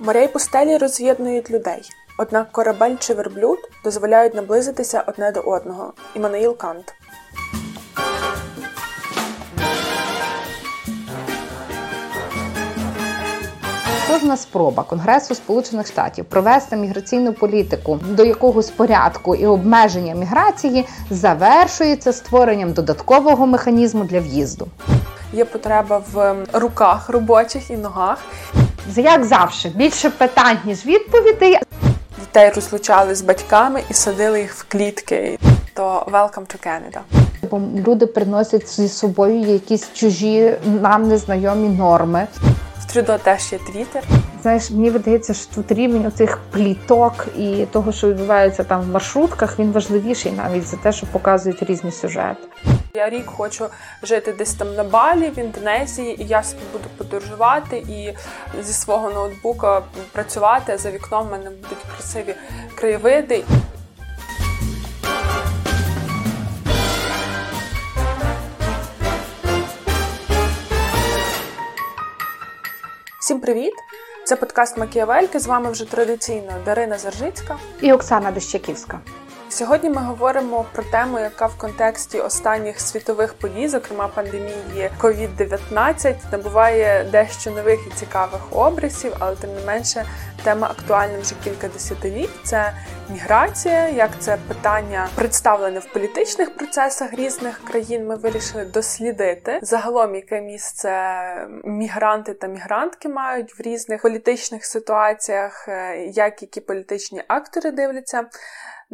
Моря й пустелі роз'єднують людей. Однак корабель чи верблюд дозволяють наблизитися одне до одного. Іммануїл Кант. Кожна спроба Конгресу Сполучених Штатів провести міграційну політику до якогось порядку і обмеження міграції завершується створенням додаткового механізму для в'їзду. Є потреба в руках робочих і ногах. Як завжди, більше питань ніж відповідей. Дітей розлучали з батьками і садили їх в клітки. То welcome to Canada. Бо люди приносять зі собою якісь чужі нам незнайомі норми. В Трюдо теж є твіттер. Знаєш, мені видається, що тут рівень оцих пліток і того, що відбувається там в маршрутках, він важливіший навіть за те, що показують різні сюжети. Я рік хочу жити десь там на Балі, в Індонезії, і я собі буду подорожувати і зі свого ноутбука працювати. За вікном в мене будуть красиві краєвиди. Всім привіт! Це подкаст Макіавельки. З вами вже традиційно Дарина Заржицька і Оксана Дещаківська. Сьогодні ми говоримо про тему, яка в контексті останніх світових подій, зокрема пандемії COVID-19, набуває дещо нових і цікавих образів, але тим не менше тема актуальна вже кілька десятиліть. Це міграція, як це питання представлене в політичних процесах різних країн. Ми вирішили дослідити загалом, яке місце мігранти та мігрантки мають в різних політичних ситуаціях, е, як які політичні актори дивляться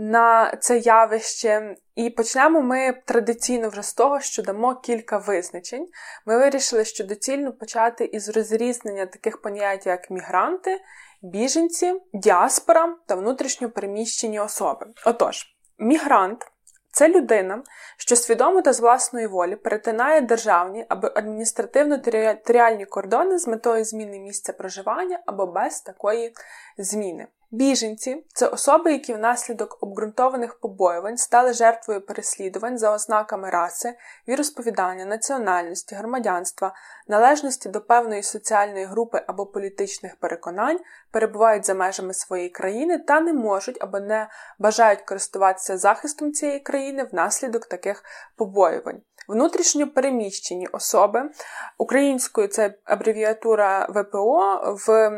на це явище. І почнемо ми традиційно вже з того, що дамо кілька визначень. Ми вирішили, що доцільно почати із розрізнення таких понять, як мігранти, біженці, діаспора та внутрішньо переміщені особи. Отож, мігрант. Це людина, що свідомо та з власної волі перетинає державні або адміністративно-територіальні кордони з метою зміни місця проживання або без такої зміни. Біженці це особи, які внаслідок обґрунтованих побоювань стали жертвою переслідувань за ознаками раси, віросповідання, національності, громадянства, належності до певної соціальної групи або політичних переконань, перебувають за межами своєї країни та не можуть або не бажають користуватися захистом цієї країни внаслідок таких побоювань. Внутрішньо переміщені особи українською це абревіатура ВПО в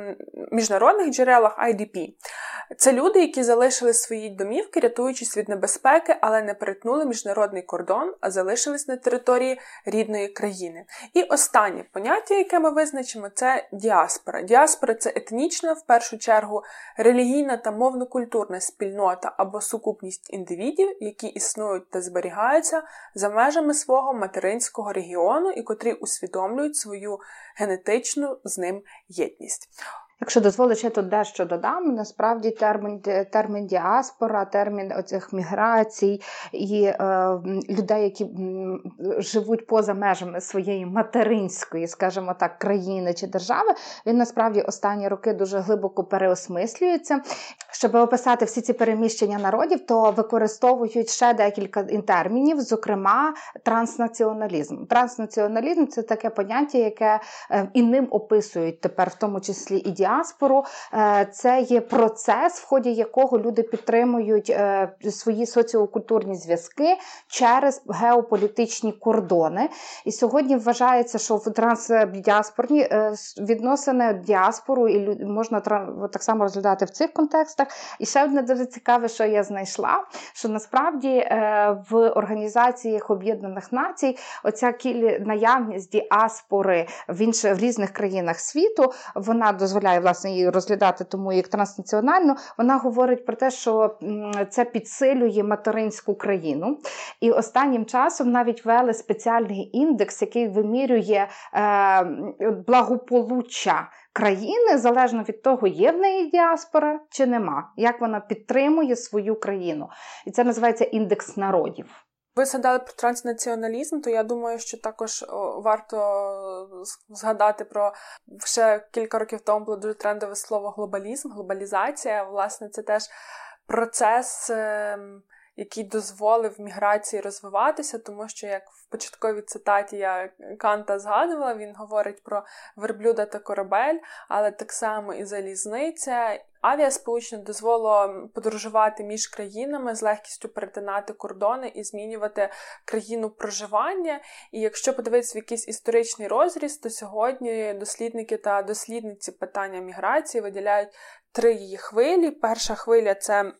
міжнародних джерелах IDP. Це люди, які залишили свої домівки, рятуючись від небезпеки, але не перетнули міжнародний кордон, а залишились на території рідної країни. І останнє поняття, яке ми визначимо, це діаспора. Діаспора це етнічна, в першу чергу, релігійна та мовно-культурна спільнота або сукупність індивідів, які існують та зберігаються за межами свого материнського регіону і котрі усвідомлюють свою генетичну з ним єдність. Якщо дозволиш, я тут дещо додам, насправді термін термін діаспора, термін оцих міграцій і е, людей, які живуть поза межами своєї материнської, скажімо так, країни чи держави, він насправді останні роки дуже глибоко переосмислюється. Щоб описати всі ці переміщення народів, то використовують ще декілька термінів, зокрема, транснаціоналізм. Транснаціоналізм це таке поняття, яке е, і ним описують тепер, в тому числі і діаспора, діаспору е, це є процес, в ході якого люди підтримують е, свої соціокультурні зв'язки через геополітичні кордони. І сьогодні вважається, що в трансдіаспорні е, відносини діаспору і можна так само розглядати в цих контекстах. І ще одне дуже цікаве, що я знайшла, що насправді в організаціях Об'єднаних Націй оця наявність діаспори в інших в різних країнах світу вона дозволяє власне її розглядати тому як транснаціональну, вона говорить про те, що це підсилює материнську країну. І останнім часом навіть ввели спеціальний індекс, який вимірює е, благополуччя. Країни залежно від того, є в неї діаспора чи нема, як вона підтримує свою країну, і це називається індекс народів. Ви згадали про транснаціоналізм, то я думаю, що також варто згадати про ще кілька років тому було дуже трендове слово глобалізм, глобалізація. Власне, це теж процес. Який дозволив міграції розвиватися, тому що як в початковій цитаті я Канта згадувала, він говорить про верблюда та корабель, але так само і залізниця. Авіасполучення дозволило подорожувати між країнами з легкістю перетинати кордони і змінювати країну проживання. І якщо подивитися в якийсь історичний розріз, то сьогодні дослідники та дослідниці питання міграції виділяють три її хвилі. Перша хвиля це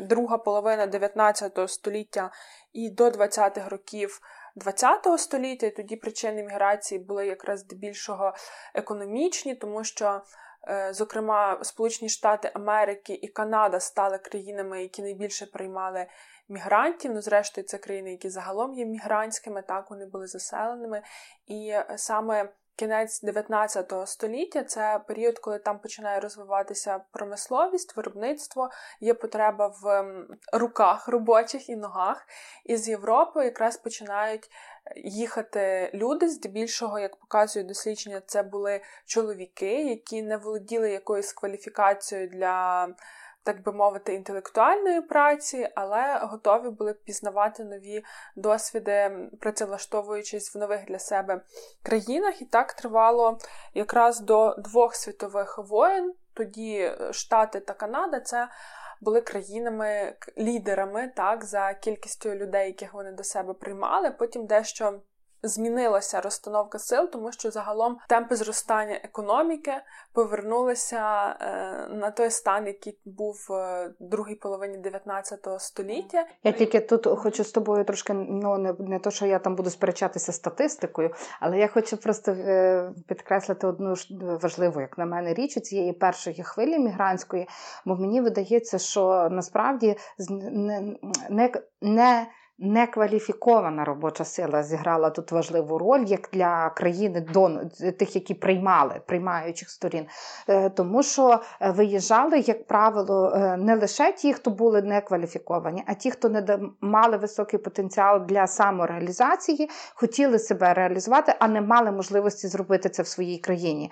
друга половина 19 століття і до 20-х років. ХХ століття, і тоді причини міграції були якраз здебільшого економічні, тому що, е, зокрема, Сполучені Штати Америки і Канада стали країнами, які найбільше приймали мігрантів. Ну, зрештою, це країни, які загалом є мігрантськими, так вони були заселеними. І е, саме Кінець 19 століття це період, коли там починає розвиватися промисловість, виробництво, є потреба в руках робочих і ногах. І з Європи якраз починають їхати люди, здебільшого, як показує дослідження, це були чоловіки, які не володіли якоюсь кваліфікацією для так би мовити, інтелектуальної праці, але готові були пізнавати нові досвіди, працевлаштовуючись в нових для себе країнах. І так тривало якраз до двох світових воєн. Тоді Штати та Канада це. Були країнами лідерами так за кількістю людей, яких вони до себе приймали. Потім дещо змінилася розстановка сил, тому що загалом темпи зростання економіки повернулися е, на той стан, який був в другій половині 19 століття. Я тільки тут хочу з тобою трошки ну не не то, що я там буду сперечатися статистикою, але я хочу просто е, підкреслити одну ж важливу, як на мене, річ у цієї першої хвилі мігрантської, бо мені видається, що насправді не, не, не некваліфікована робоча сила зіграла тут важливу роль як для країни до тих, які приймали приймаючих сторін, е, тому що е, виїжджали, як правило, е, не лише ті, хто були некваліфіковані, а ті, хто не мали високий потенціал для самореалізації, хотіли себе реалізувати, а не мали можливості зробити це в своїй країні.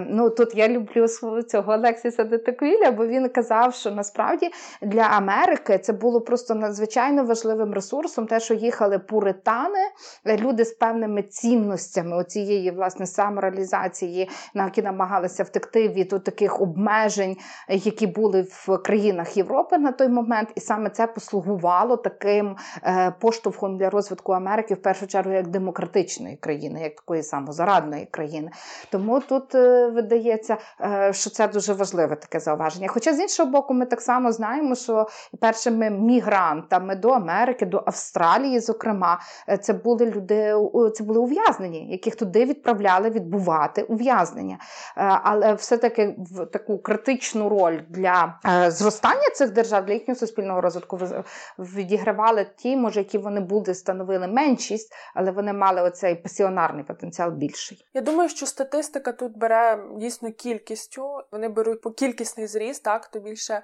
Ну тут я люблю цього Олексіса Детеквіля, бо він казав, що насправді для Америки це було просто надзвичайно важливим ресурсом ресурсом, те, що їхали пуритани, е, люди з певними цінностями оцієї власне самореалізації, на які намагалися втекти від таких обмежень, е, які були в країнах Європи на той момент, і саме це послугувало таким е, поштовхом для розвитку Америки, в першу чергу, як демократичної країни, як такої самозарадної країни. Тому тут видається, що це дуже важливе таке зауваження. Хоча з іншого боку, ми так само знаємо, що першими мігрантами до Америки, до Австралії, зокрема, е, це були люди, це були ув'язнені, яких туди відправляли відбувати ув'язнення. Е, але все-таки в таку критичну роль для е, зростання цих держав, для їхнього суспільного розвитку відігравали ті, може, які вони були, становили меншість, але вони мали оцей пасіонарний потенціал більший. Я думаю, що статистика тут бере дійсно кількістю. Вони беруть по кількісний зріст, так то більше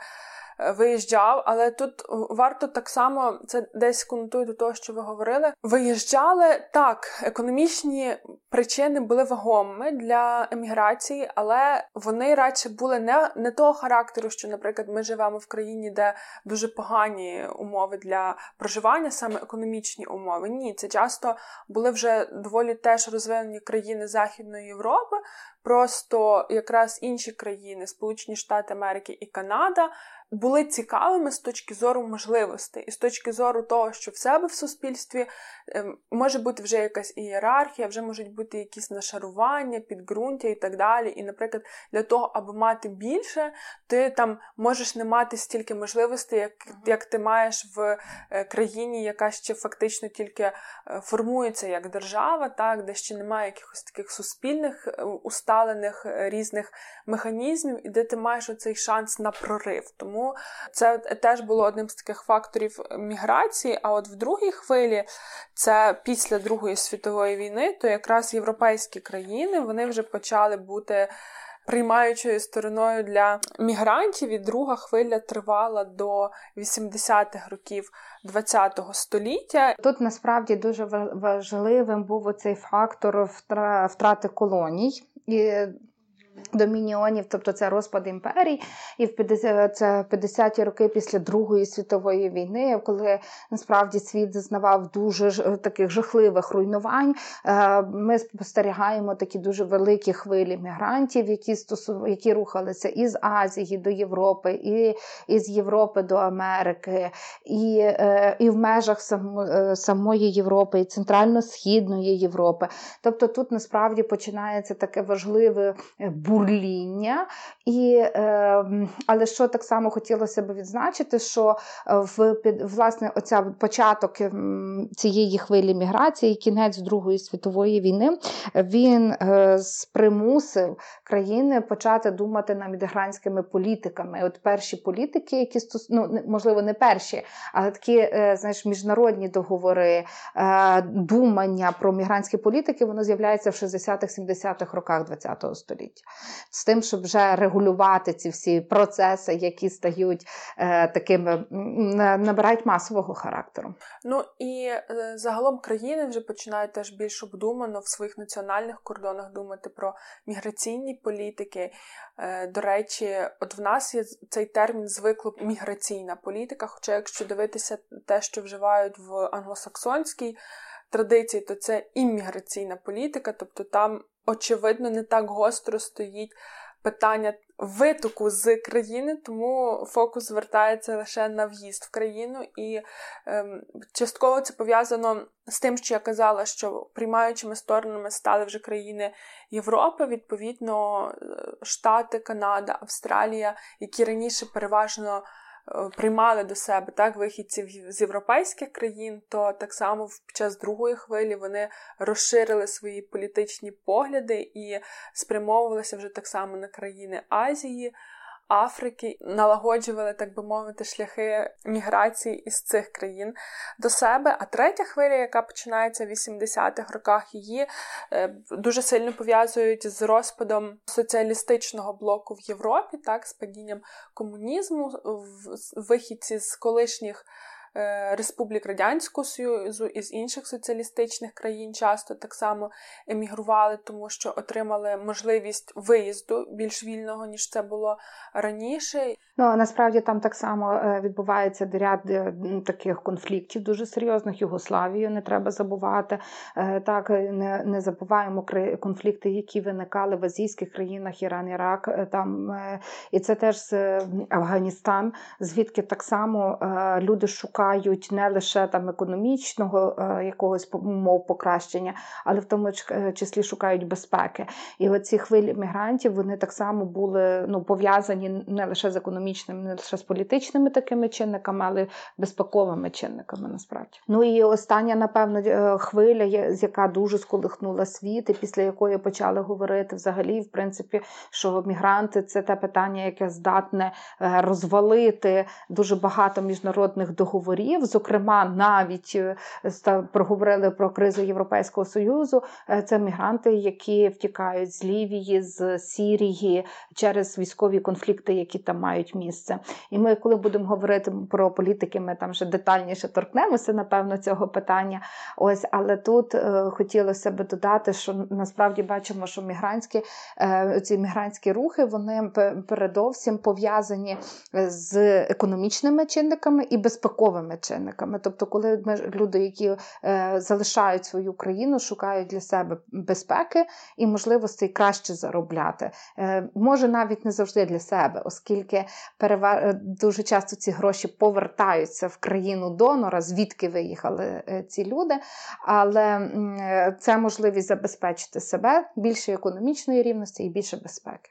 виїжджав, але тут варто так само це десь конотує до того, що ви говорили. Виїжджали так, економічні причини були вагомими для еміграції, але вони радше були не, не того характеру, що, наприклад, ми живемо в країні, де дуже погані умови для проживання, саме економічні умови. Ні, це часто були вже доволі теж розвинені країни Західної Європи. Просто якраз інші країни, Сполучені Штати Америки і Канада, були цікавими з точки зору можливостей, і з точки зору того, що в себе в суспільстві ем, може бути вже якась ієрархія, вже можуть бути якісь нашарування, підґрунтя і так далі. І, наприклад, для того, аби мати більше, ти там можеш не мати стільки можливостей, як як ти маєш в е, країні, яка ще фактично тільки е, формується як держава, так, де ще немає якихось таких суспільних е, усталених різних механізмів, і де ти маєш оцей шанс на прорив. Тому тому це теж було одним з таких факторів міграції. А от в другій хвилі, це після Другої світової війни, то якраз європейські країни вони вже почали бути. Приймаючою стороною для мігрантів, і друга хвиля тривала до 80-х років ХХ століття. Тут насправді дуже важливим був оцей фактор втрати колоній, і домініонів, тобто це розпад імперій, і в 50, це 50-ті роки після Другої світової війни, коли насправді світ зазнавав дуже таких жахливих руйнувань. Е, ми спостерігаємо такі дуже великі хвилі мігрантів, які стосу, які рухалися із Азії до Європи, і із Європи до Америки, і е, і в межах е, самої Європи, і центрально-східної Європи. Тобто тут насправді починається таке важливе бурління. І, Але що так само хотілося б відзначити, що в власне оця початок цієї хвилі міграції, кінець Другої світової війни, він е, примусив країни почати думати над мігрантськими політиками. От перші політики, які стос... ну, можливо, не перші, але такі е, знаєш, міжнародні договори, е, думання про мігрантські політики, воно з'являється в 60-х-70-х роках ХХ століття. З тим, щоб вже регулювати ці всі процеси, які стають такими, набирають масового характеру. Ну і загалом країни вже починають теж більш обдумано в своїх національних кордонах думати про міграційні політики. Е, до речі, от в нас є цей термін звикло міграційна політика. Хоча, якщо дивитися те, що вживають в англосаксонській традиції, то це імміграційна політика, тобто там, очевидно, не так гостро стоїть питання витоку з країни, тому фокус звертається лише на в'їзд в країну, і ем, частково це пов'язано з тим, що я казала, що приймаючими сторонами стали вже країни Європи, відповідно, е, Штати, Канада, Австралія, які раніше переважно. Приймали до себе так вихідців з європейських країн, то так само під час другої хвилі вони розширили свої політичні погляди і спрямовувалися вже так само на країни Азії. Африки налагоджували, так би мовити, шляхи міграції із цих країн до себе. А третя хвиля, яка починається в 80-х роках, її е, дуже сильно пов'язують з розпадом соціалістичного блоку в Європі, так, з падінням комунізму, вихідці з колишніх. Е, республік Радянського Союзу і з інших соціалістичних країн часто так само емігрували, тому що отримали можливість виїзду більш вільного, ніж це було раніше. Ну насправді там так само е, відбувається ряд е, таких конфліктів дуже серйозних. Югославію не треба забувати. Так не не забуваємо конфлікти, які виникали в азійських країнах Іран, Ірак. Там і це теж Афганістан, звідки так само люди шукають шукають не лише там економічного е, якогось умов покращення, але в тому е, числі шукають безпеки. І оці хвилі мігрантів вони так само були ну, пов'язані не лише з економічними, не лише з політичними такими чинниками, але безпековими чинниками насправді. Ну і остання, напевно, е, хвиля, з яка дуже сколихнула світ, і після якої почали говорити взагалі, в принципі, що мігранти це те питання, яке здатне розвалити дуже багато міжнародних договорів договорів, зокрема, навіть е, проговорили про кризу Європейського союзу. Е, це мігранти, які втікають з Лівії, з Сірії через військові конфлікти, які там мають місце. І ми, коли будемо говорити про політики, ми там вже детальніше торкнемося, напевно, цього питання. Ось, але тут е, хотілося би додати, що насправді бачимо, що мігрантські ці мігрантські рухи вони передовсім пов'язані з економічними чинниками і безпековими соціальними чинниками. Тобто, коли люди, які е, залишають свою країну, шукають для себе безпеки і можливостей краще заробляти, е, може навіть не завжди для себе, оскільки перевар... Е, дуже часто ці гроші повертаються в країну донора, звідки виїхали е, ці люди. Але це можливість забезпечити себе більше економічної рівності і більше безпеки.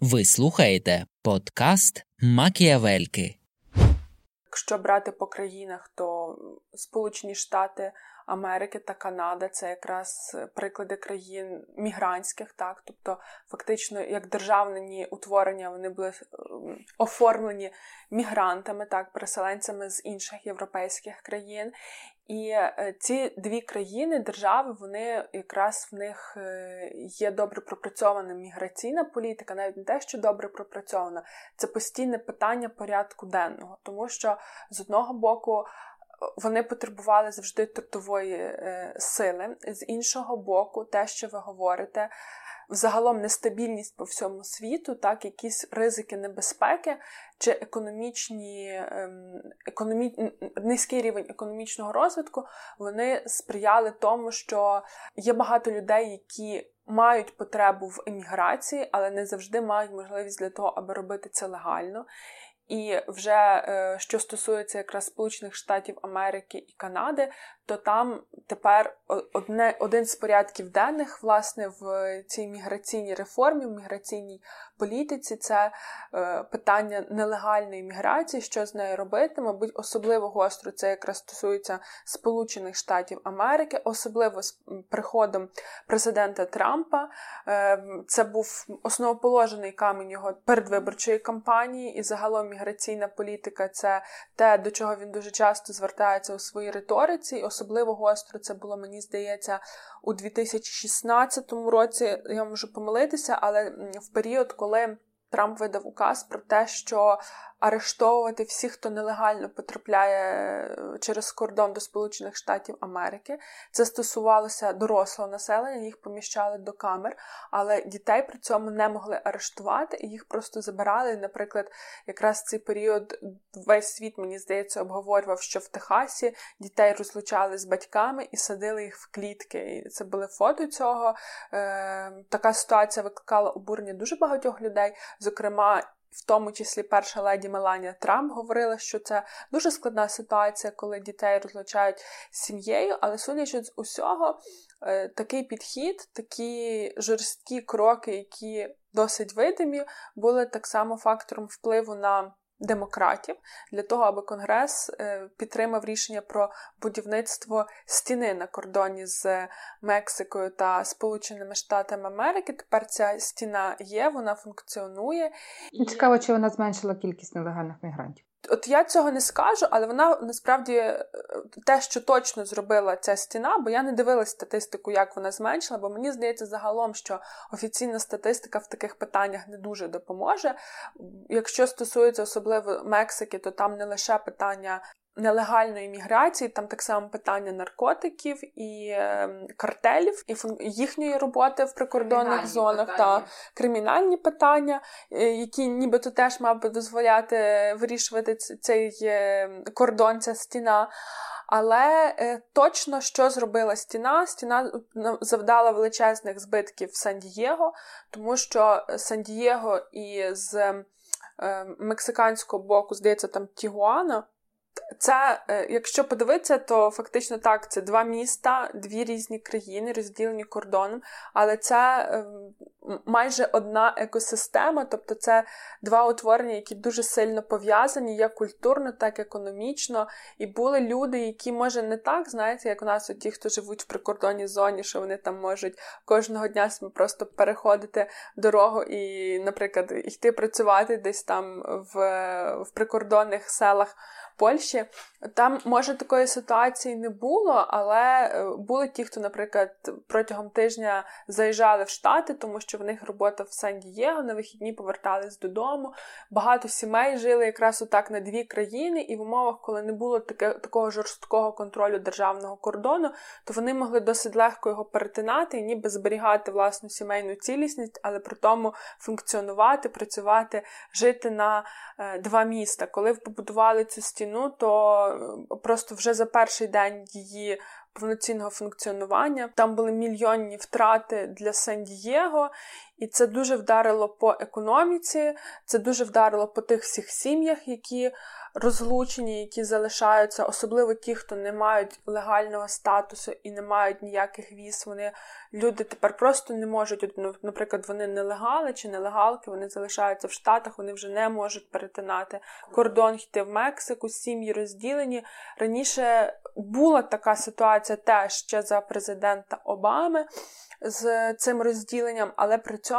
Ви слухаєте подкаст Макіавельки. Якщо брати по країнах, то Сполучені Штати Америки та Канада це якраз приклади країн мігрантських, так? Тобто фактично як державні утворення вони були ем, оформлені мігрантами, так, переселенцями з інших європейських країн. І е, ці дві країни, держави, вони якраз в них е, є добре пропрацьована міграційна політика, навіть не те, що добре пропрацьована, це постійне питання порядку денного, тому що з одного боку вони потребували завжди трудової е, сили. З іншого боку, те, що ви говорите, взагалом нестабільність по всьому світу, так, якісь ризики небезпеки чи економічні, ем, економі... низький рівень економічного розвитку, вони сприяли тому, що є багато людей, які мають потребу в еміграції, але не завжди мають можливість для того, аби робити це легально. І вже е, що стосується якраз Сполучених Штатів Америки і Канади, то там тепер одне, один з порядків денних власне в цій міграційній реформі, в міграційній політиці це е, питання нелегальної міграції, що з нею робити. Мабуть, особливо гостро це якраз стосується Сполучених Штатів Америки, особливо з приходом президента Трампа. Е, це був основоположений камінь його передвиборчої кампанії, і загалом міграційна політика це те, до чого він дуже часто звертається у своїй риториці. і Особливо гостро це було, мені здається, у 2016 році. Я можу помилитися, але в період, коли Трамп видав указ про те, що арештовувати всіх, хто нелегально потрапляє е, через кордон до Сполучених Штатів Америки. Це стосувалося дорослого населення, їх поміщали до камер, але дітей при цьому не могли арештувати і їх просто забирали. Наприклад, якраз цей період весь світ, мені здається, обговорював, що в Техасі дітей розлучали з батьками і садили їх в клітки. І це були фото цього. Е, Така ситуація викликала обурення дуже багатьох людей, зокрема в тому числі перша леді Меланія Трамп говорила, що це дуже складна ситуація, коли дітей розлучають з сім'єю, але судячи з усього, е, такий підхід, такі жорсткі кроки, які досить видимі, були так само фактором впливу на демократів для того, аби Конгрес е, підтримав рішення про будівництво стіни на кордоні з Мексикою та Сполученими Штатами Америки. Тепер ця стіна є, вона функціонує. Цікаво, чи вона зменшила кількість нелегальних мігрантів. От я цього не скажу, але вона насправді е, те, що точно зробила ця стіна, бо я не дивилась статистику, як вона зменшила, бо мені здається загалом, що офіційна статистика в таких питаннях не дуже допоможе. Якщо стосується особливо Мексики, то там не лише питання нелегальної міграції, там так само питання наркотиків і е, картелів, і їхньої роботи в прикордонних кримінальні зонах питання. та кримінальні питання, е, які нібито теж мав би дозволяти вирішувати цей е, кордон, ця стіна. Але е, точно що зробила стіна? Стіна завдала величезних збитків в Сан-Дієго, тому що Сан-Дієго і з е, мексиканського боку, здається, там Тігуана. Це, якщо подивитися, то фактично так, це два міста, дві різні країни, розділені кордоном, але це майже одна екосистема, тобто це два утворення, які дуже сильно пов'язані, як культурно, так і економічно. І були люди, які, може, не так, знаєте, як у нас ті, хто живуть в прикордонній зоні, що вони там можуть кожного дня просто переходити дорогу і, наприклад, йти працювати десь там в, в прикордонних селах. Польщі. Там, може, такої ситуації не було, але е, були ті, хто, наприклад, протягом тижня заїжджали в Штати, тому що в них робота в Сан-Дієго, на вихідні повертались додому. Багато сімей жили якраз отак на дві країни, і в умовах, коли не було таке, такого жорсткого контролю державного кордону, то вони могли досить легко його перетинати і ніби зберігати власну сімейну цілісність, але при тому функціонувати, працювати, жити на е, два міста. Коли побудували цю стіну, стіну, то е, просто вже за перший день її повноцінного функціонування там були мільйонні втрати для Сан-Дієго, і це дуже вдарило по економіці, це дуже вдарило по тих всіх сім'ях, які розлучені, які залишаються, особливо ті, хто не мають легального статусу і не мають ніяких віз. Вони люди тепер просто не можуть, ну, наприклад, вони нелегали чи нелегалки, вони залишаються в Штатах, вони вже не можуть перетинати кордон, йти в Мексику, сім'ї розділені. Раніше була така ситуація теж ще за президента Обами з цим розділенням, але при цьому,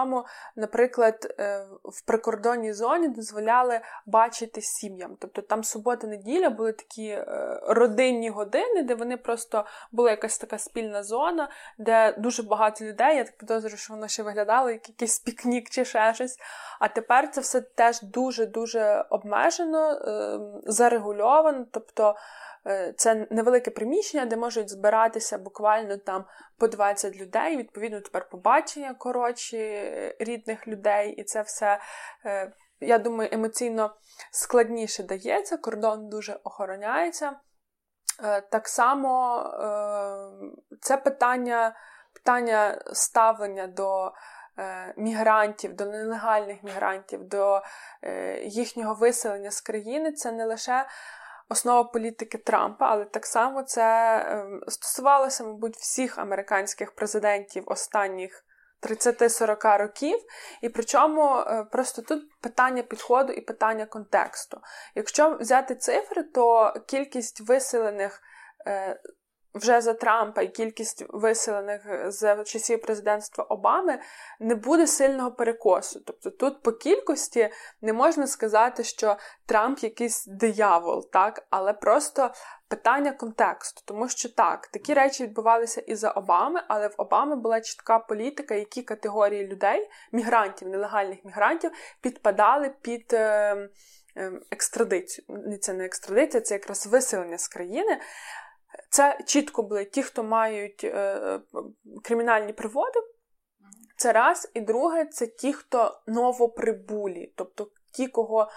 наприклад, е, в прикордонній зоні дозволяли бачити сім'ям. Тобто там субота-неділя були такі е, родинні години, де вони просто була якась така спільна зона, де дуже багато людей. Я так підозрюю, що воно ще виглядало як якийсь пікнік чи ще щось. А тепер це все теж дуже-дуже обмежено, ем, зарегульовано. тобто це невелике приміщення, де можуть збиратися буквально там по 20 людей. Відповідно, тепер побачення коротші е, рідних людей, і це все, я думаю, емоційно складніше дається. Кордон дуже охороняється. Так само це питання, питання ставлення до. Е, мігрантів, до нелегальних мігрантів, до е, їхнього виселення з країни, це не лише основа політики Трампа, але так само це ем, стосувалося, мабуть, всіх американських президентів останніх. 30-40 років, і причому е, просто тут питання підходу і питання контексту. Якщо взяти цифри, то кількість виселених вже за Трампа і кількість виселених з часів президентства Обами не буде сильного перекосу. Тобто тут по кількості не можна сказати, що Трамп якийсь диявол, так, але просто питання контексту, тому що так, такі речі відбувалися і за Обами, але в Обами була чітка політика, які категорії людей, мігрантів, нелегальних мігрантів, підпадали під. Е, ем, Екстрадицію. Це не екстрадиція, це якраз виселення з країни. Це чітко були ті, хто мають е, кримінальні приводи. Це раз. І друге, це ті, хто новоприбулі, тобто ті, кого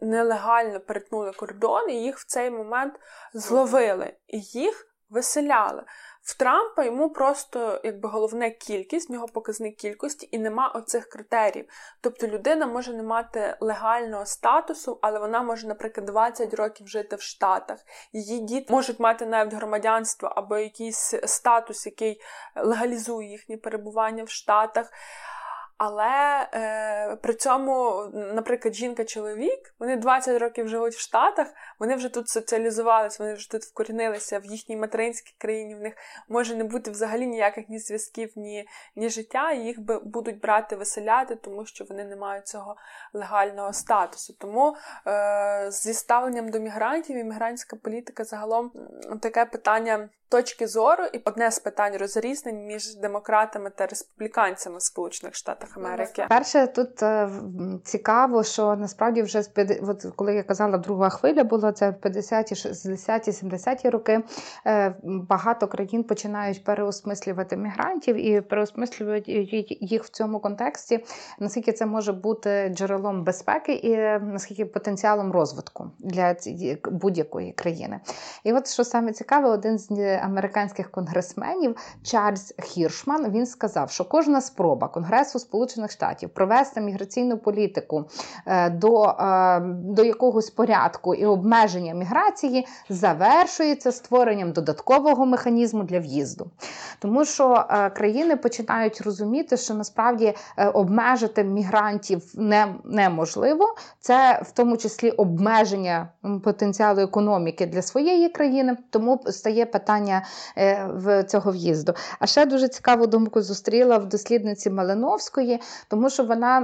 нелегально перетнули кордон, і їх в цей момент зловили, і їх виселяли. В Трампа йому просто якби головне кількість, в нього показник кількості, і нема оцих критеріїв. Тобто людина може не мати легального статусу, але вона може, наприклад, 20 років жити в Штатах. Її діти можуть мати навіть громадянство або якийсь статус, який легалізує їхнє перебування в Штатах. Але е, при цьому, наприклад, жінка-чоловік, вони 20 років живуть в Штатах, вони вже тут соціалізувалися, вони вже тут вкорінилися в їхній материнській країні. В них може не бути взагалі ніяких ні зв'язків, ні ні життя. Їх будуть брати виселяти, тому що вони не мають цього легального статусу. Тому е, зі ставленням до мігрантів іммігрантська політика загалом таке питання точки зору, і одне з питань розрізнень між демократами та республіканцями в Сполучених Штатах Америки. Перше тут е, цікаво, що насправді вже з от коли я казала, друга хвиля була це 50-ті, 60-ті, 70-ті роки. Е, багато країн починають переосмислювати мігрантів і переосмислюють їх в цьому контексті. Наскільки це може бути джерелом безпеки і наскільки потенціалом розвитку для будь-якої країни. І от що саме цікаве, один з американських конгресменів Чарльз Хіршман він сказав, що кожна спроба Конгресу Сполучених Штатів провести міграційну політику е, до, е, до якогось порядку і обмеження міграції завершується створенням додаткового механізму для в'їзду. Тому що е, країни починають розуміти, що насправді обмежити мігрантів не, неможливо. Це в тому числі обмеження потенціалу економіки для своєї країни, тому стає питання питання е, в цього в'їзду. А ще дуже цікаву думку зустріла в дослідниці Малиновської, тому що вона,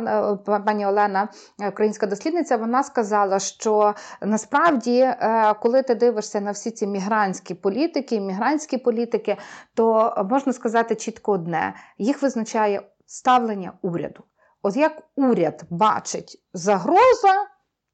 е, пані Олена, українська дослідниця, вона сказала, що насправді, е, коли ти дивишся на всі ці мігрантські політики, мігрантські політики, то можна сказати чітко одне: їх визначає ставлення уряду. От як уряд бачить загроза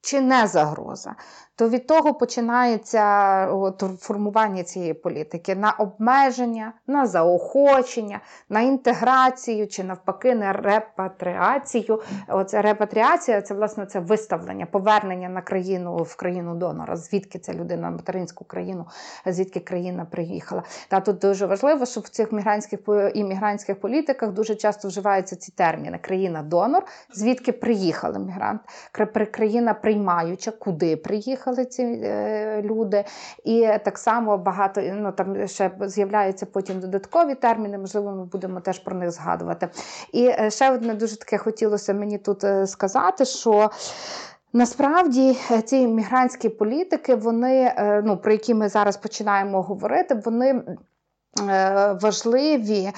чи не загроза, то від того починається от, формування цієї політики. На обмеження, на заохочення, на інтеграцію чи навпаки на репатріацію. Оце репатріація це власне це виставлення, повернення на країну в країну донора, звідки ця людина материнську країну, звідки країна приїхала. Та тут дуже важливо, щоб в цих мігрантських іммігрантських політиках дуже часто вживаються ці терміни: країна-донор, звідки приїхали мігрант, країна приймаюча, куди приїхали приїхали ці е, люди, і так само багато ну там ще з'являються потім додаткові терміни, можливо, ми будемо теж про них згадувати. І е, ще одне дуже таке хотілося мені тут е, сказати, що. Насправді ці мігрантські політики, вони ну про які ми зараз починаємо говорити, вони важливі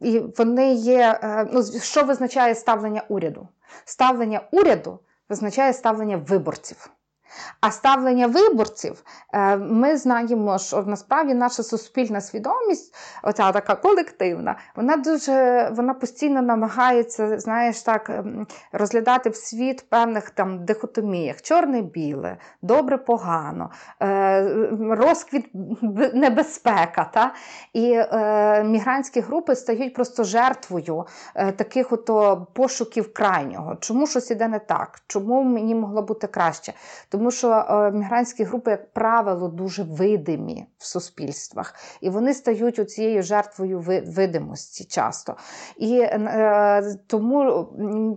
і вони є. Ну що визначає ставлення уряду? Ставлення уряду визначає ставлення виборців. А ставлення виборців, е, ми знаємо, що насправді наша суспільна свідомість, оця така колективна, вона дуже вона постійно намагається, знаєш, так ем, розглядати в світ певних там дихотоміях: чорне-біле, добре, погано, е, розквіт небезпека. Та? І е, мігрантські групи стають просто жертвою е, таких ото пошуків крайнього. Чому щось іде не так? Чому мені могло бути краще? Тому що е, мігрантські групи, як правило, дуже видимі в суспільствах, і вони стають цією жертвою видимості часто. І е, тому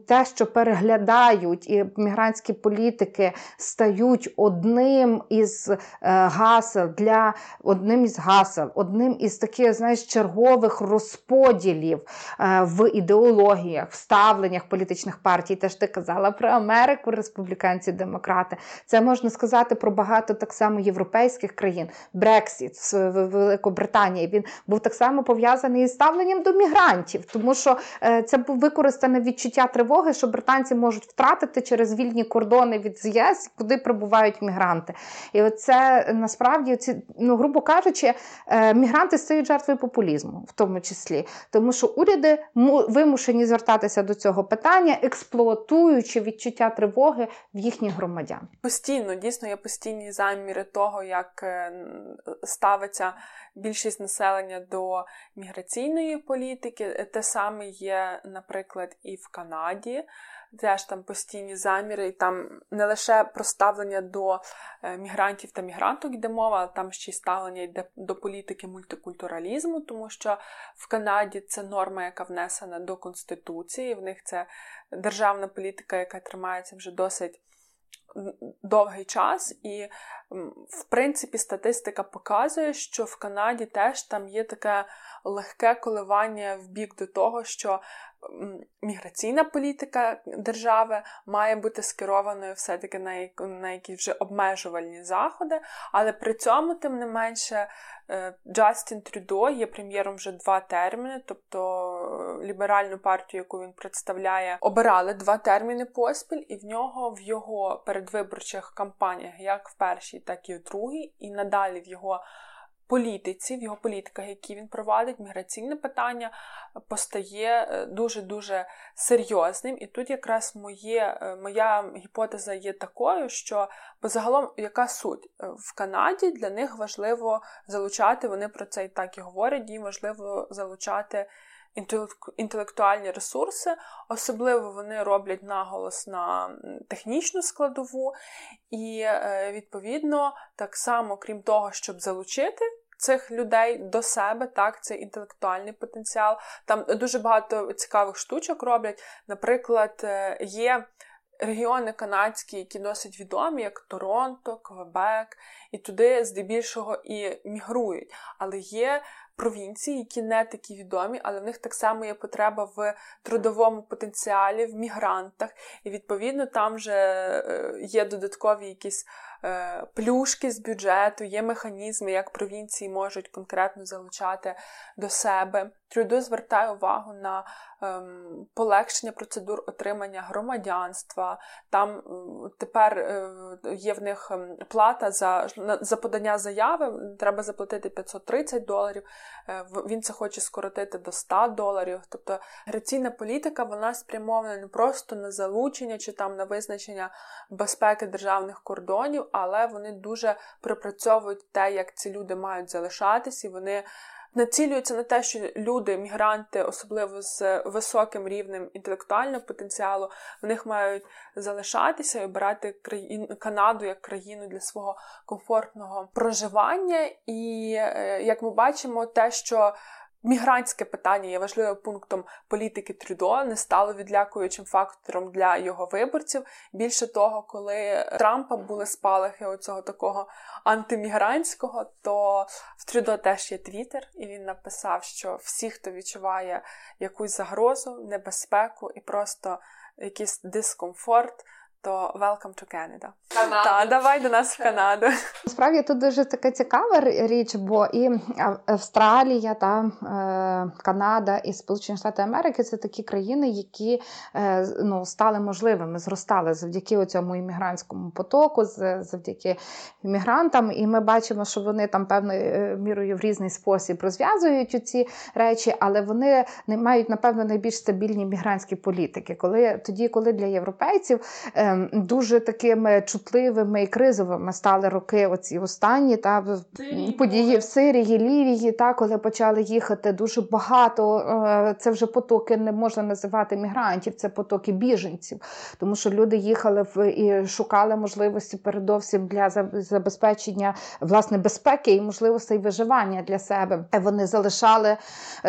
те, що переглядають і мігрантські політики стають одним із е, гасел для одним із гасел, одним із таких знаєш, чергових розподілів е, в ідеологіях, в ставленнях політичних партій. Теж ти казала про Америку, республіканці, демократи. Це можна сказати про багато так само європейських країн. Брексіт в Великобританії він був так само пов'язаний із ставленням до мігрантів, тому що е, це був використане відчуття тривоги, що британці можуть втратити через вільні кордони від ЄС, куди прибувають мігранти. І оце насправді ці, ну грубо кажучи, е, мігранти стають жертвою популізму, в тому числі, тому що уряди вимушені звертатися до цього питання, експлуатуючи відчуття тривоги в їхніх громадян постійно, дійсно є постійні заміри того, як е, ставиться більшість населення до міграційної політики. Те саме є, наприклад, і в Канаді. Теж там постійні заміри, і там не лише про ставлення до е, мігрантів та мігранток йде мова, але там ще й ставлення йде до політики мультикультуралізму, тому що в Канаді це норма, яка внесена до Конституції. В них це державна політика, яка тримається вже досить довгий час, і, в принципі, статистика показує, що в Канаді теж там є таке легке коливання в бік до того, що міграційна політика держави має бути скерованою все-таки на якісь вже обмежувальні заходи, але при цьому, тим не менше, е, Джастін Трюдо є прем'єром вже два терміни, тобто е, ліберальну партію, яку він представляє, обирали два терміни поспіль, і в нього в його передвиборчих кампаніях, як в першій, так і в другій, і надалі в його політиці, в його політиках, які він провадить, міграційне питання постає дуже-дуже серйозним. І тут якраз моє, е, моя гіпотеза є такою, що бо загалом яка суть? Е, в Канаді для них важливо залучати, вони про це і так і говорять, їм важливо залучати. Інтелектуальні ресурси, особливо вони роблять наголос на технічну складову, і, е, відповідно, так само, крім того, щоб залучити цих людей до себе, так, це інтелектуальний потенціал. Там дуже багато цікавих штучок роблять. Наприклад, е, є. Регіони канадські, які досить відомі, як Торонто, Квебек, і туди здебільшого і мігрують. Але є провінції, які не такі відомі, але в них так само є потреба в трудовому потенціалі, в мігрантах. І відповідно там вже е, є додаткові якісь плюшки з бюджету, є механізми, як провінції можуть конкретно залучати до себе. Трюдо звертає увагу на ем, полегшення процедур отримання громадянства. Там тепер е, є в них ем, плата за за подання заяви, треба заплатити 530 доларів. Е, він це хоче скоротити до 100 доларів. Тобто граційна політика вона спрямована не просто на залучення чи там на визначення безпеки державних кордонів, але вони дуже пропрацьовують те, як ці люди мають залишатись, і вони націлюються на те, що люди, мігранти, особливо з високим рівнем інтелектуального потенціалу, в них мають залишатися і обирати країну Канаду як країну для свого комфортного проживання. І е, як ми бачимо, те, що Мігрантське питання є важливим пунктом політики Трюдо, не стало відлякуючим фактором для його виборців. Більше того, коли Трампа були спалахи оцього такого антимігрантського, то в Трюдо теж є твіттер, і він написав, що всі, хто відчуває якусь загрозу, небезпеку і просто якийсь дискомфорт то welcome to Canada. Та, давай до нас в Канаду. Справді тут дуже така цікава річ, бо і Австралія, та е, Канада і Сполучені Штати Америки це такі країни, які е, ну, стали можливими, зростали завдяки цьому іммігрантському потоку, завдяки іммігрантам. І ми бачимо, що вони там певною е, мірою в різний спосіб розв'язують ці речі, але вони не мають, напевно, найбільш стабільні мігрантські політики. Коли тоді, коли для європейців дуже такими чутливими і кризовими стали роки, оці останні та події в Сирії, Лівії, та коли почали їхати дуже багато. Е, це вже потоки не можна називати мігрантів, це потоки біженців, тому що люди їхали в і шукали можливості передовсім для забезпечення власне безпеки і можливостей виживання для себе. Вони залишали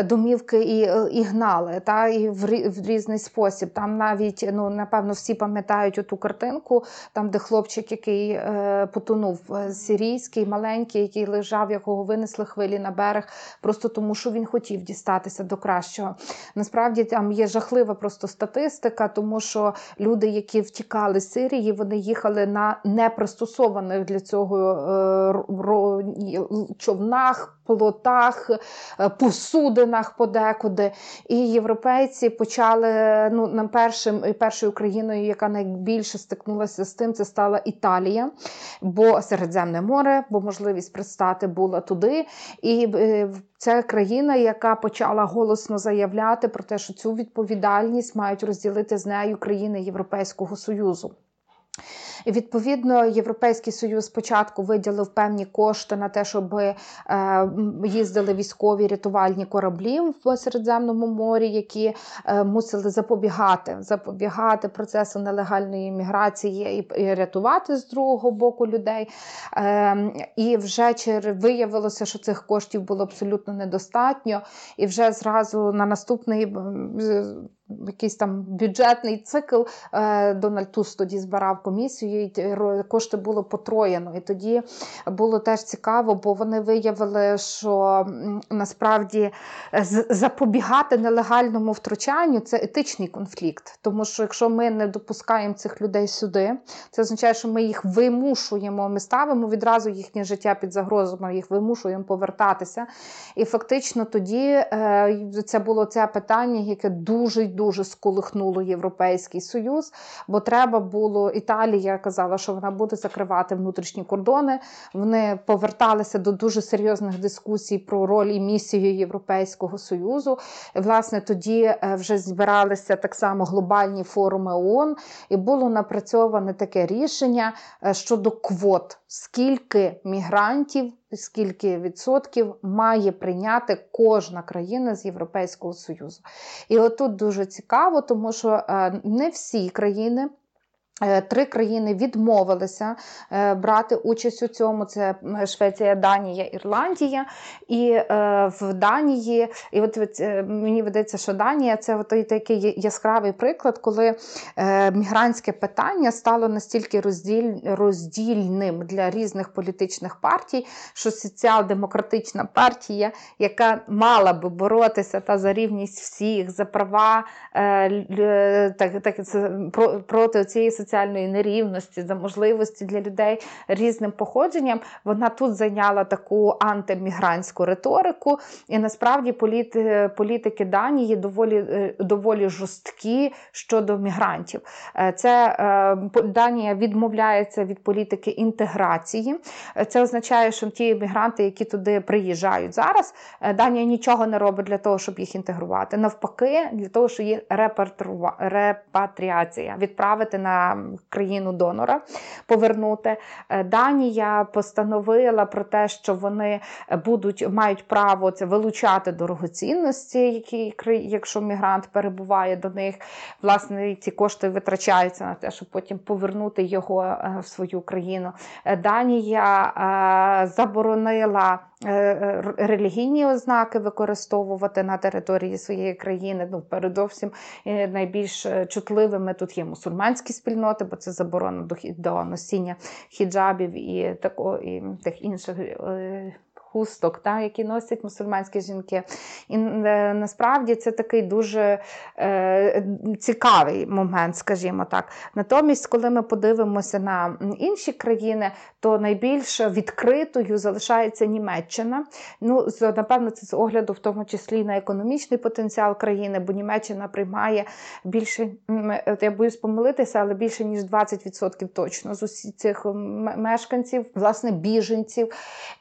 домівки і і гнали та і в, в різний спосіб. Там навіть ну напевно всі пам'ятають оту картинку, там де хлопчик, який е, потонув, е, сирійський, маленький, який лежав, якого винесли хвилі на берег, просто тому, що він хотів дістатися до кращого. Насправді там є жахлива просто статистика, тому що люди, які втікали з Сирії, вони їхали на непристосованих для цього е, човнах плотах, е, посудинах подекуди. І європейці почали ну, першим першою країною, яка найбільше стикнулася з тим, це стала Італія, бо Середземне море, бо можливість пристати була туди. І е, це країна, яка почала голосно заявляти про те, що цю відповідальність мають розділити з нею країни Європейського Союзу. Відповідно Європейський Союз спочатку виділив певні кошти на те, щоб е, їздили військові рятувальні кораблі в Середземному морі, які е, мусили запобігати запобігати процесу нелегальної міграції і рятувати з другого боку людей. Ем, і вже виявилося, що цих коштів було абсолютно недостатньо, і вже зразу на наступний якийсь там бюджетний цикл. Е, Дональд Туск тоді збирав комісію, і кошти було потроєно. І тоді було теж цікаво, бо вони виявили, що насправді е, запобігати нелегальному втручанню це етичний конфлікт. Тому що якщо ми не допускаємо цих людей сюди, це означає, що ми їх вимушуємо, ми ставимо відразу їхнє життя під загрозу, ми їх вимушуємо повертатися. І фактично тоді е, це було це питання, яке дуже дуже сколихнуло Європейський Союз, бо треба було Італія казала, що вона буде закривати внутрішні кордони. Вони поверталися до дуже серйозних дискусій про роль і місію Європейського Союзу. Власне, тоді е, вже збиралися так само глобальні форуми ООН, і було напрацьоване таке рішення е, щодо квот, скільки мігрантів скільки відсотків має прийняти кожна країна з Європейського Союзу. І отут дуже цікаво, тому що е, не всі країни. Е, три країни відмовилися е, брати участь у цьому: це Швеція, Данія, Ірландія. І е, в Данії, і от мені видається, що Данія це от такий яскравий приклад, коли мігрантське питання стало настільки розділь, роздільним для різних політичних партій, що соціал-демократична партія, яка мала би боротися та за рівність всіх, за права так, так, проти цієї соціальної нерівності, за можливості для людей різним походженням, вона тут зайняла таку антимігрантську риторику. І насправді політи, політики Данії доволі е, доволі жорсткі щодо мігрантів. Е, це е, Данія відмовляється від політики інтеграції. Це означає, що ті мігранти, які туди приїжджають зараз, Данія нічого не робить для того, щоб їх інтегрувати. Навпаки, для того, щоб їх репатріація відправити на країну донора повернути. Е, Данія постановила про те, що вони будуть мають право це вилучати дорогоцінності, які якщо мігрант перебуває до них, власне ці кошти витрачаються на те, щоб потім повернути його е, в свою країну. Е, Данія заборонила. Е, е, релігійні ознаки використовувати на території своєї країни. Ну, передовсім е, найбільш чутливими тут є мусульманські спільноти, бо це заборона до до носіння хіджабів і тако, і тих інших хусток, та, які носять мусульманські жінки. І е, насправді це такий дуже е, цікавий момент, скажімо так. Натомість, коли ми подивимося на інші країни, то найбільш відкритою залишається Німеччина. Ну, Напевно, це з огляду, в тому числі на економічний потенціал країни, бо Німеччина приймає більше, я боюсь помилитися, але більше ніж 20% точно з усіх цих мешканців, власне, біженців.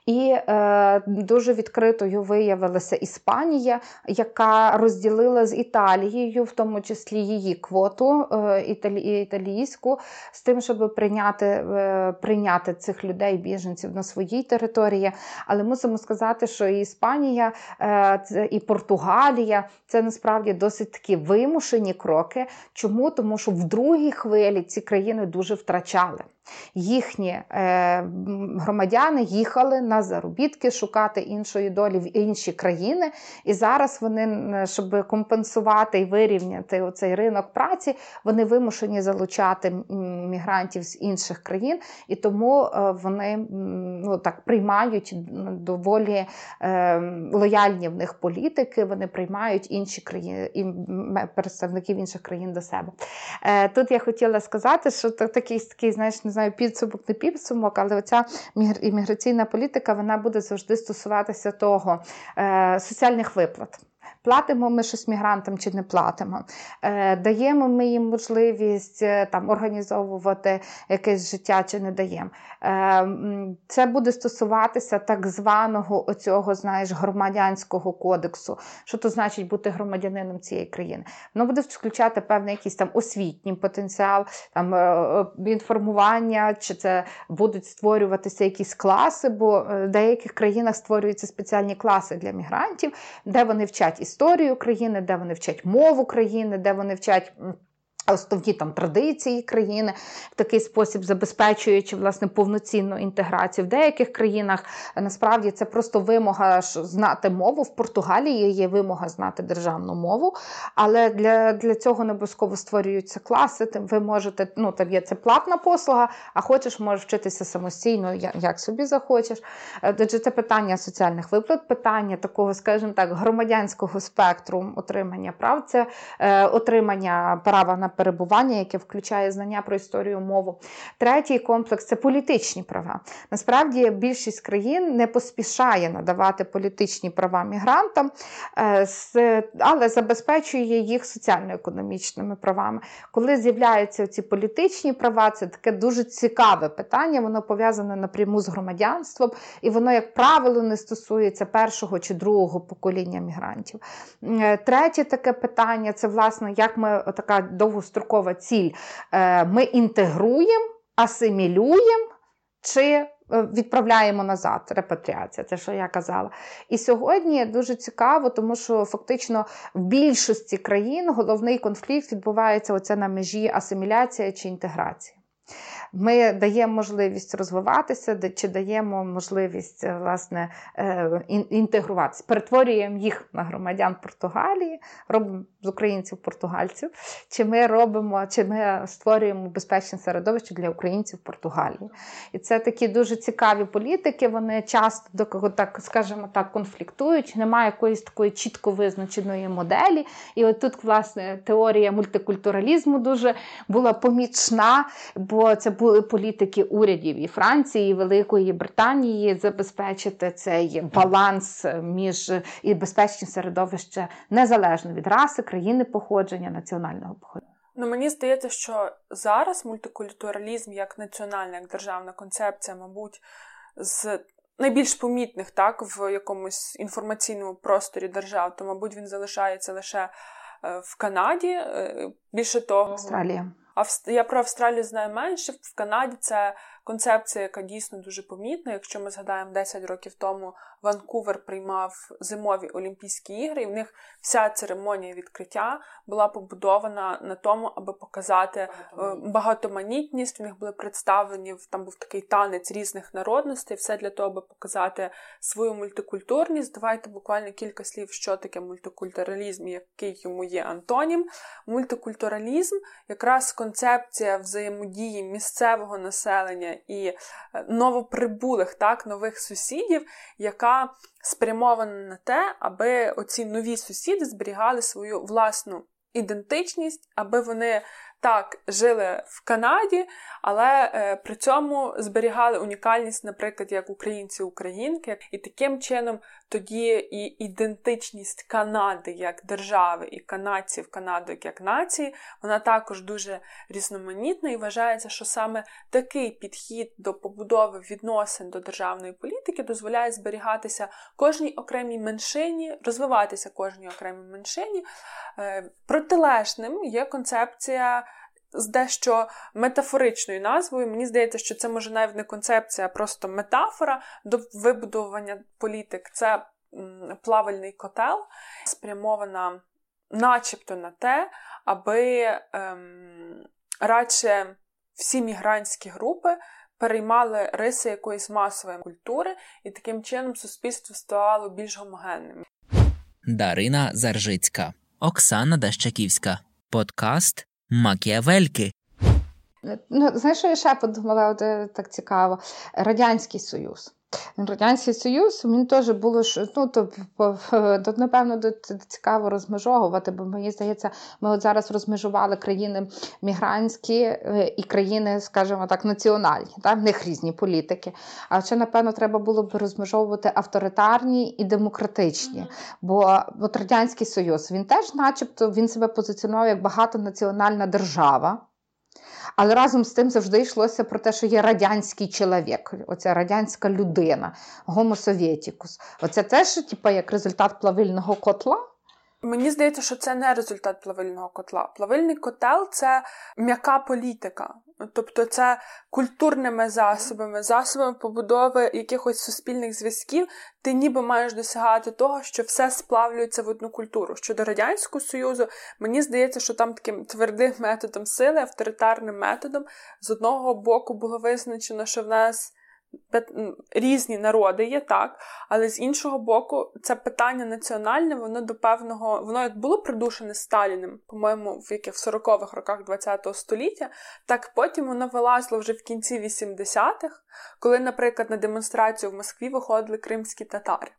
І е, дуже відкритою виявилася Іспанія, яка розділила з Італією, в тому числі її квоту е, італі, італійську, з тим, щоб прийняти е, прийняти цих людей, біженців на своїй території. Але мусимо сказати, що і Іспанія, е, і Португалія це насправді досить такі вимушені кроки. Чому? Тому що в другій хвилі ці країни дуже втрачали. Їхні е, громадяни їхали на заробітки шукати іншої долі в інші країни, і зараз вони, щоб компенсувати і вирівняти цей ринок праці, вони вимушені залучати мігрантів з інших країн, і тому е, вони ну, так приймають доволі е, лояльні в них політики. Вони приймають інші країни представників інших країн до себе. Тут я хотіла сказати, що такий такий, знаєш, знаю, підсумок, не підсумок, але оця імміграційна політика вона буде завжди стосуватися того е, соціальних виплат. Платимо ми щось мігрантам чи не платимо. Е, даємо ми їм можливість е, там організовувати якесь життя чи не даємо. Е, це буде стосуватися так званого оцього, знаєш, громадянського кодексу. Що то значить бути громадянином цієї країни? Воно буде включати певний якийсь там освітній потенціал, там інформування, чи це будуть створюватися якісь класи, бо в деяких країнах створюються спеціальні класи для мігрантів, де вони вчать історію країни, де вони вчать мову країни, де вони вчать. Основні там традиції країни в такий спосіб забезпечуючи власне повноцінну інтеграцію в деяких країнах. Насправді це просто вимога знати мову. В Португалії є вимога знати державну мову, але для для цього не обов'язково створюються класи. Ви можете, ну там є це платна послуга, а хочеш, можеш вчитися самостійно, як собі захочеш. Отже, це питання соціальних виплат, питання такого, скажімо так, громадянського спектру отримання прав, це е, отримання права на перебування, яке включає знання про історію мову. Третій комплекс це політичні права. Насправді більшість країн не поспішає надавати політичні права мігрантам, е, але забезпечує їх соціально-економічними правами. Коли з'являються ці політичні права, це таке дуже цікаве питання, воно пов'язане напряму з громадянством, і воно, як правило, не стосується першого чи другого покоління мігрантів. Е, третє таке питання це, власне, як ми така довго довгострокова ціль е, ми інтегруємо, асимілюємо чи е, відправляємо назад репатріація, це що я казала. І сьогодні дуже цікаво, тому що фактично в більшості країн головний конфлікт відбувається оце на межі асиміляція чи інтеграція. Ми даємо можливість розвиватися, чи даємо можливість е, власне е, інтегруватися, перетворюємо їх на громадян Португалії, робимо з українців португальців, чи ми робимо, чи ми створюємо безпечне середовище для українців Португалії. І це такі дуже цікаві політики. Вони часто до кого так, скажімо так, конфліктують. Немає якоїсь такої чітко визначеної моделі. І от тут, власне, теорія мультикультуралізму дуже була помічна, бо це політики урядів і Франції, і Великої Британії забезпечити цей баланс між і безпечне середовище незалежно від раси, країни походження, національного походження. Ну, мені здається, що зараз мультикультуралізм як національна, як державна концепція, мабуть, з найбільш помітних так в якомусь інформаційному просторі держав, то, мабуть, він залишається лише е, в Канаді. Е, більше того, Австралія. Я про Австралію знаю менше. В Канаді це концепція, яка дійсно дуже помітна. Якщо ми згадаємо 10 років тому, Ванкувер приймав зимові Олімпійські ігри, і в них вся церемонія відкриття була побудована на тому, аби показати е, багатоманітність. В них були представлені там був такий танець різних народностей, все для того, аби показати свою мультикультурність. Давайте буквально кілька слів, що таке мультикультуралізм, який йому є антонім. Мультикультуралізм якраз концепція взаємодії місцевого населення і е, новоприбулих так, нових сусідів, яка спрямована на те, аби оці нові сусіди зберігали свою власну ідентичність, аби вони так жили в Канаді, але е, при цьому зберігали унікальність, наприклад, як українці-українки, і таким чином тоді і ідентичність Канади як держави і канадців Канади як нації, вона також дуже різноманітна і вважається, що саме такий підхід до побудови відносин до державної політики дозволяє зберігатися кожній окремій меншині, розвиватися кожній окремій меншині. Е, протилежним є концепція з дещо метафоричною назвою. Мені здається, що це може навіть не концепція, а просто метафора до вибудовування політик. Це плавальний котел, спрямована начебто на те, аби ем, радше всі мігрантські групи переймали риси якоїсь масової культури, і таким чином суспільство ставало більш гомогенним. Дарина Заржицька, Оксана Дащаківська, подкаст Макіавельки. Ну, знаєш, що я ще подумала, от, е, так цікаво. Радянський Союз. Радянський Союз він теж було ну, то, напевно цікаво розмежовувати, бо мені здається, ми от зараз розмежували країни мігрантські е, і країни, скажімо так, національні. Так? В них різні політики. А ще, напевно, треба було б розмежовувати авторитарні і демократичні. Бо от Радянський Союз він теж, начебто, він себе позиціонував як багатонаціональна держава. Але разом з тим завжди йшлося про те, що є радянський чоловік, оця радянська людина, гомосовєтікус. Оце теж типу, як результат плавильного котла. Мені здається, що це не результат плавильного котла. Плавильний котел це м'яка політика. Тобто це культурними засобами, засобами побудови якихось суспільних зв'язків, ти ніби маєш досягати того, що все сплавлюється в одну культуру. Щодо Радянського Союзу, мені здається, що там таким твердим методом сили, авторитарним методом, з одного боку було визначено, що в нас різні народи є так, але з іншого боку, це питання національне, воно до певного, воно як було придушене Сталіним, по-моєму, в яких в 40-х роках ХХ століття, так потім воно вилазило вже в кінці 80-х, коли, наприклад, на демонстрацію в Москві виходили кримські татари.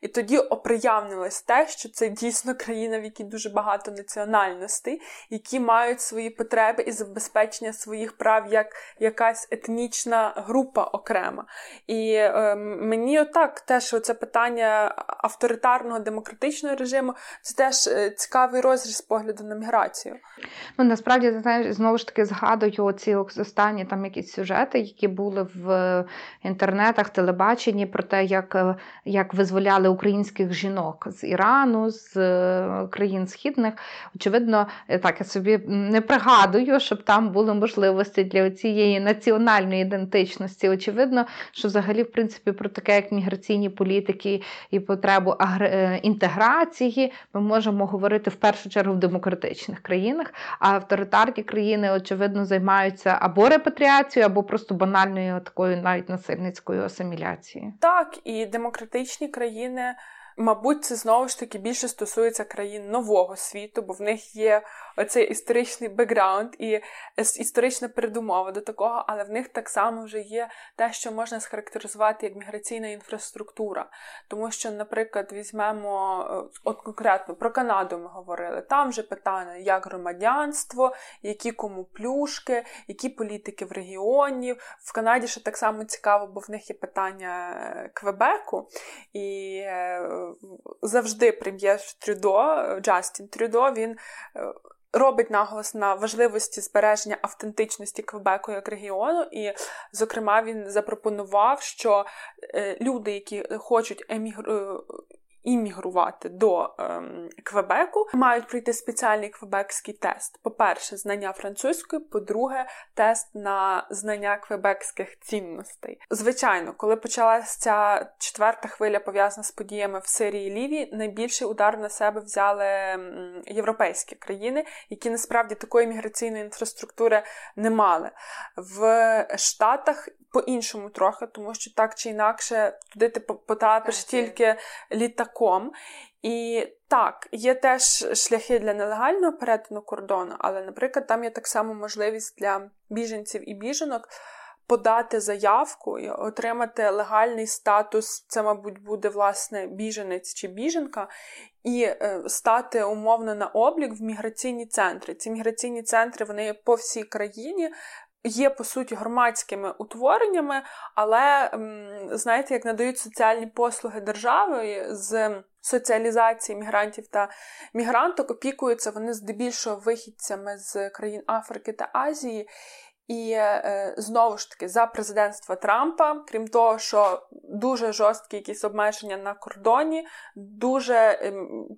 І тоді оприявнилось те, що це дійсно країна, в якій дуже багато національностей, які мають свої потреби і забезпечення своїх прав як якась етнічна група окрема. І е, мені отак теж це питання авторитарного демократичного режиму це теж е, цікавий розріз погляду на міграцію. Ну насправді знаєш, знову ж таки згадую оці останні там якісь сюжети, які були в інтернетах, телебаченні про те, як, е, як визволяли визволяли українських жінок з Ірану, з е, країн східних. Очевидно, е, так я собі не пригадую, щоб там були можливості для цієї національної ідентичності. Очевидно, що взагалі, в принципі, про таке, як міграційні політики і потребу е, інтеграції, ми можемо говорити в першу чергу в демократичних країнах, а авторитарні країни, очевидно, займаються або репатріацією, або просто банальною такою навіть насильницькою асиміляцією. Так, і демократичні країни країни. Мабуть, це знову ж таки більше стосується країн нового світу, бо в них є оцей історичний бекграунд і історична передумова до такого, але в них так само вже є те, що можна схарактеризувати як міграційна інфраструктура. Тому що, наприклад, візьмемо е, от конкретно про Канаду ми говорили. Там вже питання, як громадянство, які кому плюшки, які політики в регіоні. В Канаді ще так само цікаво, бо в них є питання е, Квебеку. І е, завжди прем'єр Трюдо, Джастін Трюдо, він робить наголос на важливості збереження автентичності Квебеку як регіону, і, зокрема, він запропонував, що е, люди, які хочуть емігрувати, іммігрувати до ем, Квебеку, мають пройти спеціальний квебекський тест. По-перше, знання французької, по-друге, тест на знання квебекських цінностей. Звичайно, коли почалася ця четверта хвиля пов'язана з подіями в Сирії і Лівії, найбільший удар на себе взяли європейські країни, які насправді такої міграційної інфраструктури не мали. В Штатах по-іншому трохи, тому що так чи інакше туди ти потрапиш тільки літаком. І так, є теж шляхи для нелегального перетину кордону, але, наприклад, там є так само можливість для біженців і біженок подати заявку і отримати легальний статус, це, мабуть, буде власне біженець чи біженка, і е, стати умовно на облік в міграційні центри. Ці міграційні центри вони по всій країні. Є, по суті, громадськими утвореннями, але, знаєте, як надають соціальні послуги держави з соціалізації мігрантів та мігранток, опікуються вони здебільшого вихідцями з країн Африки та Азії. І е, знову ж таки за президентства Трампа, крім того, що дуже жорсткі якісь обмеження на кордоні, дуже е,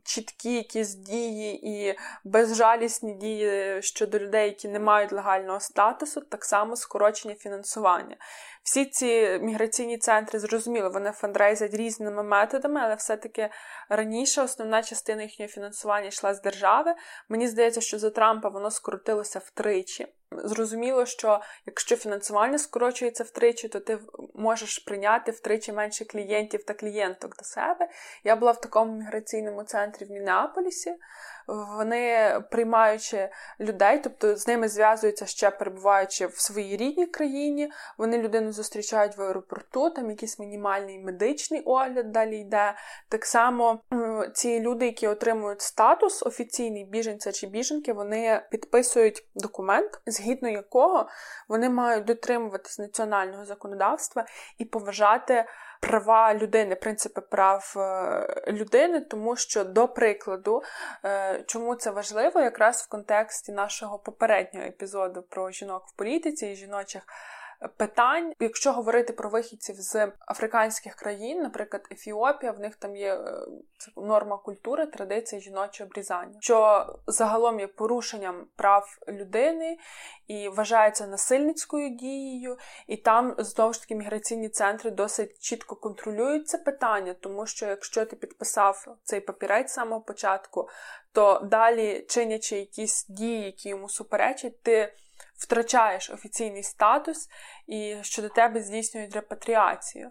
чіткі якісь дії і безжалісні дії щодо людей, які не мають легального статусу, так само скорочення фінансування. Всі ці міграційні центри зрозуміло, вони фандрейзять різними методами, але все-таки раніше основна частина їхнього фінансування йшла з держави. Мені здається, що за Трампа воно скоротилося втричі. Зрозуміло, що якщо фінансування скорочується втричі, то ти можеш прийняти втричі менше клієнтів та клієнток до себе. Я була в такому міграційному центрі в Мінеаполісі. Вони приймаючи людей, тобто з ними зв'язуються ще перебуваючи в своїй рідній країні. Вони людину зустрічають в аеропорту, там якийсь мінімальний медичний огляд далі йде. Так само ці люди, які отримують статус офіційний біженця чи біженки, вони підписують документ, згідно якого вони мають дотримуватись національного законодавства і поважати права людини, принципи прав е, людини, тому що, до прикладу, е, чому це важливо, якраз в контексті нашого попереднього епізоду про жінок в політиці і жіночих питань. Якщо говорити про вихідців з африканських країн, наприклад, Ефіопія, в них там є е, норма культури, традиції жіночого обрізання, що загалом є порушенням прав людини і вважається насильницькою дією, і там знову ж таки міграційні центри досить чітко контролюють це питання, тому що якщо ти підписав цей папірець з самого початку, то далі чинячи якісь дії, які йому суперечать, ти втрачаєш офіційний статус і що до тебе здійснюють репатріацію.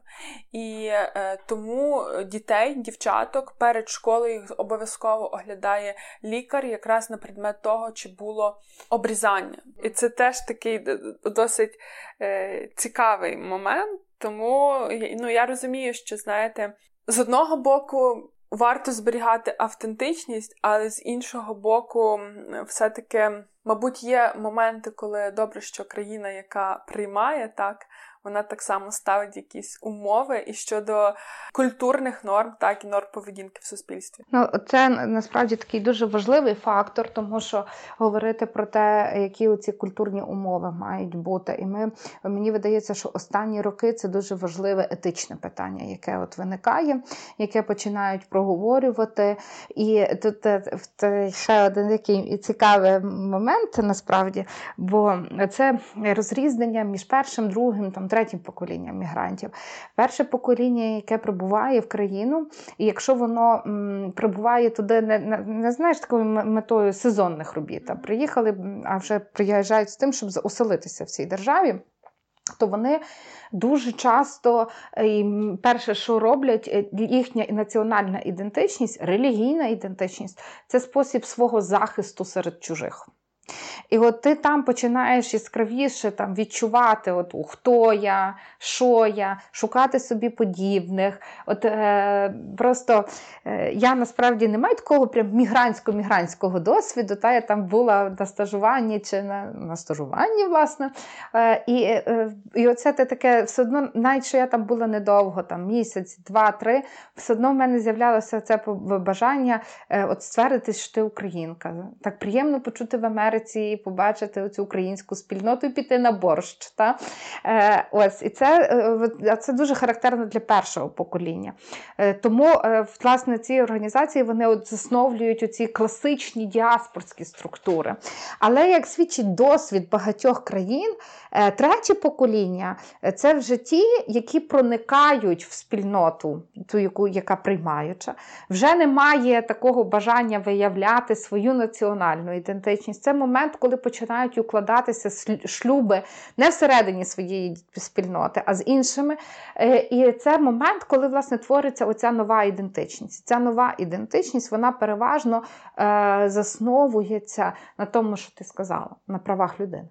І е, тому дітей, дівчаток перед школою їх обов'язково оглядає лікар якраз на предмет того, чи було обрізання. І це теж такий досить е, цікавий момент. Тому ну, я розумію, що знаєте, з одного боку. Варто зберігати автентичність, але з іншого боку, все-таки Мабуть, є моменти, коли добре, що країна, яка приймає так, вона так само ставить якісь умови і щодо культурних норм, так і норм поведінки в суспільстві. Ну це насправді такий дуже важливий фактор, тому що говорити про те, які ці культурні умови мають бути. І ми мені видається, що останні роки це дуже важливе етичне питання, яке от виникає, яке починають проговорювати. І тут е, ще один такий цікавий момент насправді, бо це розрізнення між першим, другим там третім поколінням мігрантів. Перше покоління, яке прибуває в країну, і якщо воно м, прибуває туди, не, не, не знаєш такою метою сезонних робіт, а приїхали, а вже приїжджають з тим, щоб оселитися в цій державі, то вони. Дуже часто е, перше, що роблять, е, їхня національна ідентичність, релігійна ідентичність це спосіб свого захисту серед чужих. І от ти там починаєш яскравіше там, відчувати, от, хто я, що я, шукати собі подібних. От е, Просто е, я насправді не маю такого прям мігрантсько-мігрантського досвіду. Та Я там була на стажуванні чи на на стажуванні, власне. Е, І е, і оце те таке все одно, навіть що я там була недовго, там місяць, два-три, все одно в мене з'являлося це бажання е, от ствердити, що ти українка. Так приємно почути в Америці побачити цю українську спільноту і піти на борщ. Та? Е, ось, І це е, це дуже характерно для першого покоління. Е, тому, власне, ці організації вони от засновлюють оці класичні діаспорські структури. Але як свідчить досвід багатьох країн, третє покоління це вже ті, які проникають в спільноту, ту, яку, яка приймаюча, вже немає такого бажання виявляти свою національну ідентичність. Це момент, коли починають укладатися шлюби не всередині своєї спільноти, а з іншими. Е, і це момент, коли власне твориться оця нова ідентичність. Ця нова ідентичність вона переважно е, засновується на тому, що ти сказала, на правах людини.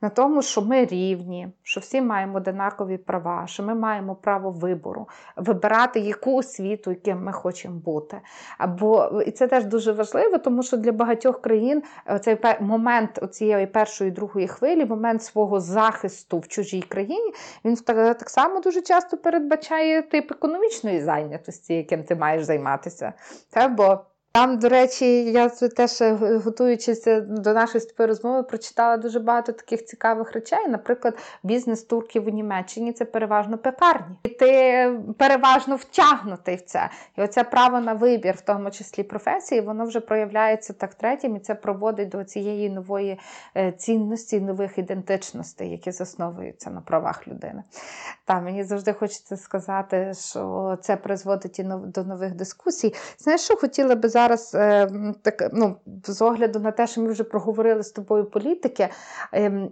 На тому, що ми рівні, що всі маємо однакові права, що ми маємо право вибору, вибирати яку освіту, яким ми хочемо бути. Або і це теж дуже важливо, тому що для багатьох країн е, цей момент цієї першої другої хвилі, момент свого захисту в чужій країні, він так само дуже часто передбачає тип економічної зайнятості, яким ти маєш займатися. Та, бо там, до речі, я теж е, готуючись е, до нашої розмови, прочитала дуже багато таких цікавих речей. Наприклад, бізнес турків у Німеччині це переважно пекарні. І ти переважно втягнутий в це. І оце право на вибір, в тому числі професії, воно вже проявляється так третім, і це проводить до цієї нової е, цінності, нових ідентичностей, які засновуються на правах людини. Та мені завжди хочеться сказати, що це призводить і до нових дискусій. Знаєш, що хотіла би зараз е, так, ну, з огляду на те, що ми вже проговорили з тобою політики, е,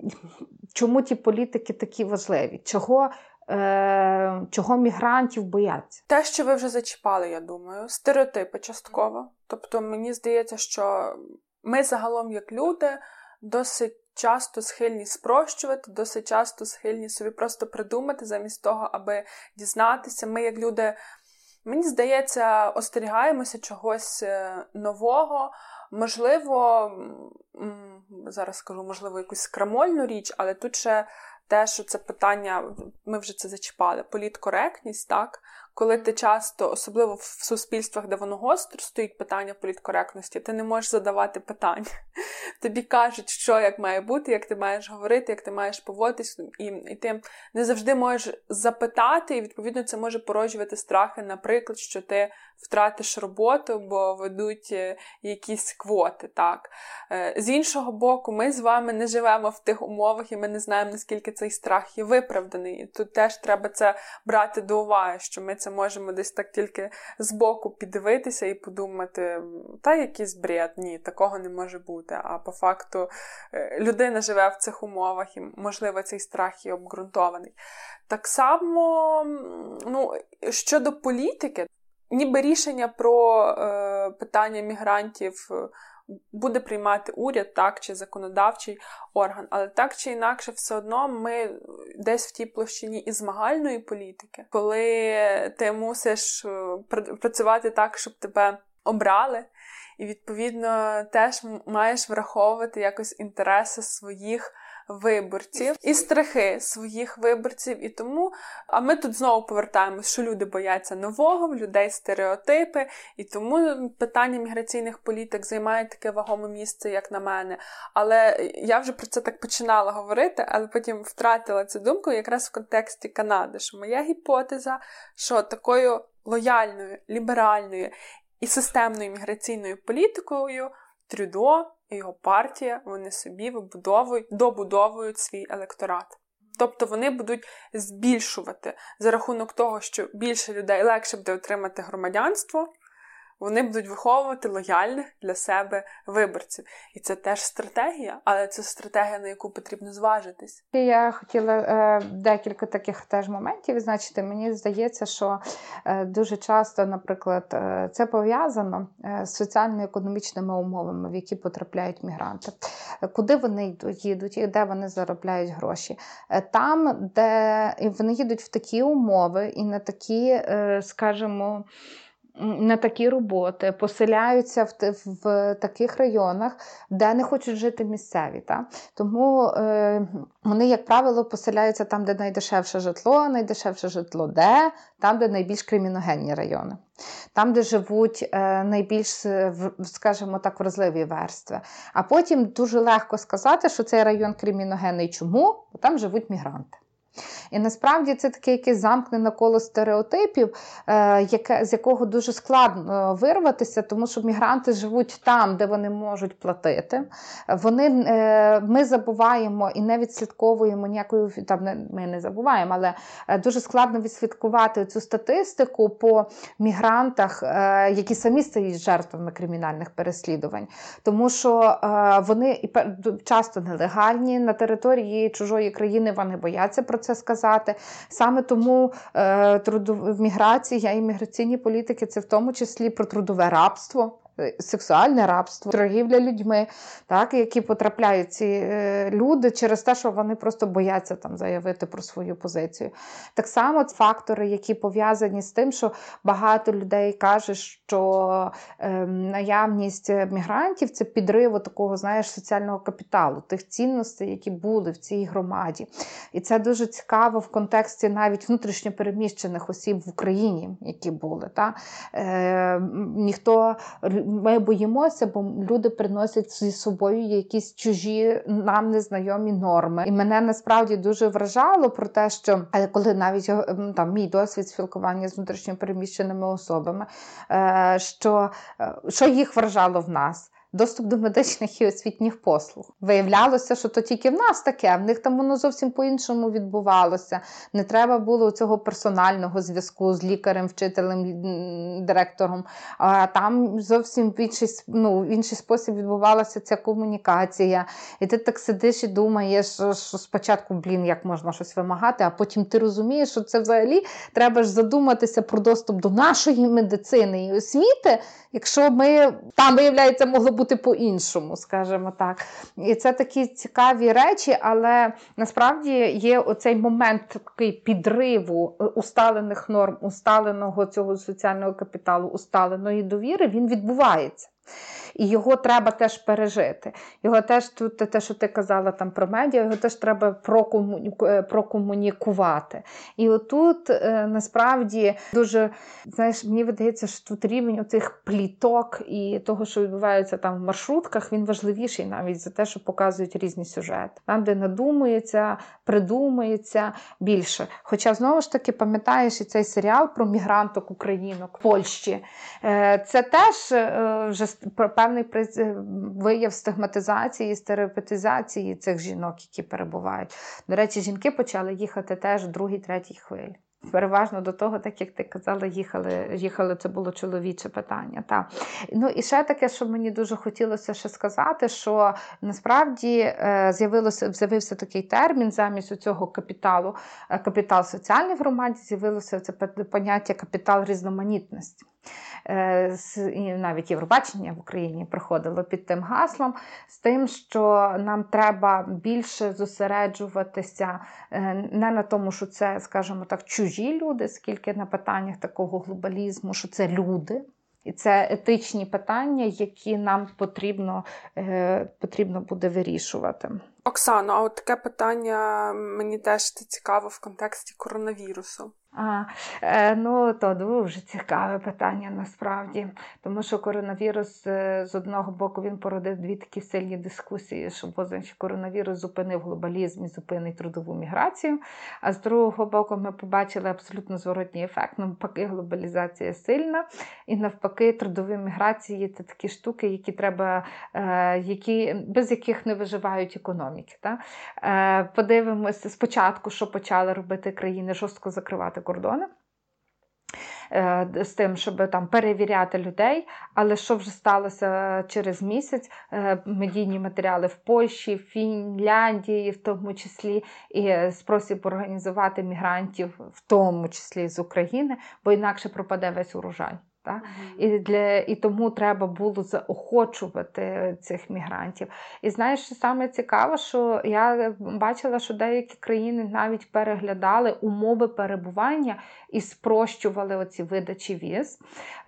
чому ті політики такі важливі? Чого е, чого мігрантів бояться? Те, що ви вже зачіпали, я думаю, стереотипи частково. Тобто, мені здається, що ми загалом, як люди, досить. Часто схильні спрощувати, досить часто схильні собі просто придумати замість того, аби дізнатися. Ми, як люди, Мені здається, остерігаємося чогось е, нового. Можливо, зараз скажу, можливо, якусь крамольну річ, але тут ще те, що це питання, ми вже це зачіпали, політкоректність, так? Коли ти часто, особливо в суспільствах, де воно гостро стоїть питання політкоректності, ти не можеш задавати питань. Тобі кажуть, що як має бути, як ти маєш говорити, як ти маєш поводитись, і, і ти не завжди можеш запитати, і відповідно це може породжувати страхи, наприклад, що ти втратиш роботу, бо ведуть е, якісь квоти. так. Е, з іншого боку, ми з вами не живемо в тих умовах, і ми не знаємо, наскільки цей страх є виправданий. І тут теж треба це брати до уваги, що ми це можемо десь так тільки збоку піддивитися і подумати, та якийсь бред, ні, такого не може бути. А по факту е, людина живе в цих умовах, і, можливо, цей страх є обґрунтований. Так само, ну, щодо політики, ніби рішення про е, питання мігрантів буде приймати уряд, так, чи законодавчий орган, але так чи інакше, все одно ми десь в тій площині і змагальної політики, коли ти мусиш е, працювати так, щоб тебе обрали. І, відповідно, теж маєш враховувати якось інтереси своїх виборців і страхи своїх виборців. І тому, а ми тут знову повертаємось, що люди бояться нового, в людей стереотипи, і тому питання міграційних політик займає таке вагоме місце, як на мене. Але я вже про це так починала говорити, але потім втратила цю думку якраз в контексті Канади, що моя гіпотеза, що такою лояльною, ліберальною і системною міграційною політикою Трюдо його партія вони собі вибудовують, добудовують свій електорат. Тобто вони будуть збільшувати за рахунок того, що більше людей легше буде отримати громадянство вони будуть виховувати лояльних для себе виборців. І це теж стратегія, але це стратегія, на яку потрібно зважитись. Я хотіла е, декілька таких теж моментів відзначити. Мені здається, що е, дуже часто, наприклад, е, це пов'язано е, з соціально-економічними умовами, в які потрапляють мігранти. Куди вони йдуть, їдуть і де вони заробляють гроші? Е, там, де вони їдуть в такі умови і на такі, е, скажімо, на такі роботи, поселяються в в таких районах, де не хочуть жити місцеві. Та? Тому е, вони, як правило, поселяються там, де найдешевше житло, а найдешевше житло де, там, де найбільш криміногенні райони, там, де живуть е, найбільш, скажімо так, вразливі верстви. А потім дуже легко сказати, що цей район криміногенний. Чому? Бо там живуть мігранти. І насправді це таке якесь замкнене коло стереотипів, е, яке, з якого дуже складно вирватися, тому що мігранти живуть там, де вони можуть платити. Вони, е, Ми забуваємо і не відслідковуємо ніякої там ми не забуваємо, але е, дуже складно відслідкувати цю статистику по мігрантах, які самі стають жертвами кримінальних переслідувань, тому що вони часто нелегальні на території чужої країни, вони бояться про це сказати сказати. Саме тому е, міграція і міграційні політики це в тому числі про трудове рабство. Е, сексуальне рабство, торгівля людьми, так, які потрапляють ці е, люди через те, що вони просто бояться там заявити про свою позицію. Так само фактори, які пов'язані з тим, що багато людей каже, що е, наявність мігрантів це підрив такого, знаєш, соціального капіталу, тих цінностей, які були в цій громаді. І це дуже цікаво в контексті навіть внутрішньопереміщених осіб в Україні, які були. Та? Е, Ніхто ми боїмося, бо люди приносять зі собою якісь чужі нам незнайомі норми. І мене насправді дуже вражало про те, що е, коли навіть ем, там мій досвід спілкування з внутрішньопереміщеними особами, е, що, е, що їх вражало в нас доступ до медичних і освітніх послуг. Виявлялося, що то тільки в нас таке, в них там воно зовсім по-іншому відбувалося. Не треба було цього персонального зв'язку з лікарем, вчителем, директором. А там зовсім в інший, ну, в інший спосіб відбувалася ця комунікація. І ти так сидиш і думаєш, що спочатку, блін, як можна щось вимагати, а потім ти розумієш, що це взагалі треба ж задуматися про доступ до нашої медицини і освіти, якщо ми там, виявляється, могло бути бути по-іншому, скажімо так. І це такі цікаві речі, але насправді є оцей момент такий підриву усталених норм, усталеного цього соціального капіталу, усталеної довіри, він відбувається і його треба теж пережити. Його теж тут те, що ти казала там про медіа, його теж треба е, прокомунікувати. І отут е, насправді дуже знаєш, мені видається, що тут рівень оцих пліток і того, що відбувається там в маршрутках, він важливіший навіть за те, що показують різні сюжети. Там, де надумується, придумується більше. Хоча знову ж таки пам'ятаєш і цей серіал про мігранток українок в Польщі. Е, це теж вже певний вияв стигматизації, стереотипізації цих жінок, які перебувають. До речі, жінки почали їхати теж в другій, третій хвилі. Переважно до того, так як ти казала, їхали, їхали, це було чоловіче питання. Та. Ну І ще таке, що мені дуже хотілося ще сказати, що насправді е, з'явилося, з'явився такий термін замість цього капіталу, е, капітал соціальний в громаді, з'явилося це поняття капітал різноманітності. Е, і навіть Євробачення в Україні проходило під тим гаслом, з тим, що нам треба більше зосереджуватися е, не на тому, що це, скажімо так, чужі люди, скільки на питаннях такого глобалізму, що це люди. І це етичні питання, які нам потрібно е, потрібно буде вирішувати. Оксано, а от таке питання мені теж цікаво в контексті коронавірусу. А, е, Ну, то дуже цікаве питання насправді, тому що коронавірус е, з одного боку він породив дві такі сильні дискусії, що коронавірус зупинив глобалізм і зупинить трудову міграцію. А з другого боку, ми побачили абсолютно зворотній ефект. Навпаки, глобалізація сильна, і навпаки, трудові міграції це такі штуки, які треба, е, які, без яких не виживають економіки. Так? Подивимося спочатку, що почали робити країни жорстко закривати кордони. Е, з тим, щоб там перевіряти людей, але що вже сталося через місяць? Е, медійні матеріали в Польщі, Фінляндії, в тому числі, і спосіб організувати мігрантів, в тому числі з України, бо інакше пропаде весь урожай. Так? І для, і тому треба було заохочувати цих мігрантів. І знаєш, що саме цікаво, що я бачила, що деякі країни навіть переглядали умови перебування і спрощували оці видачі віз.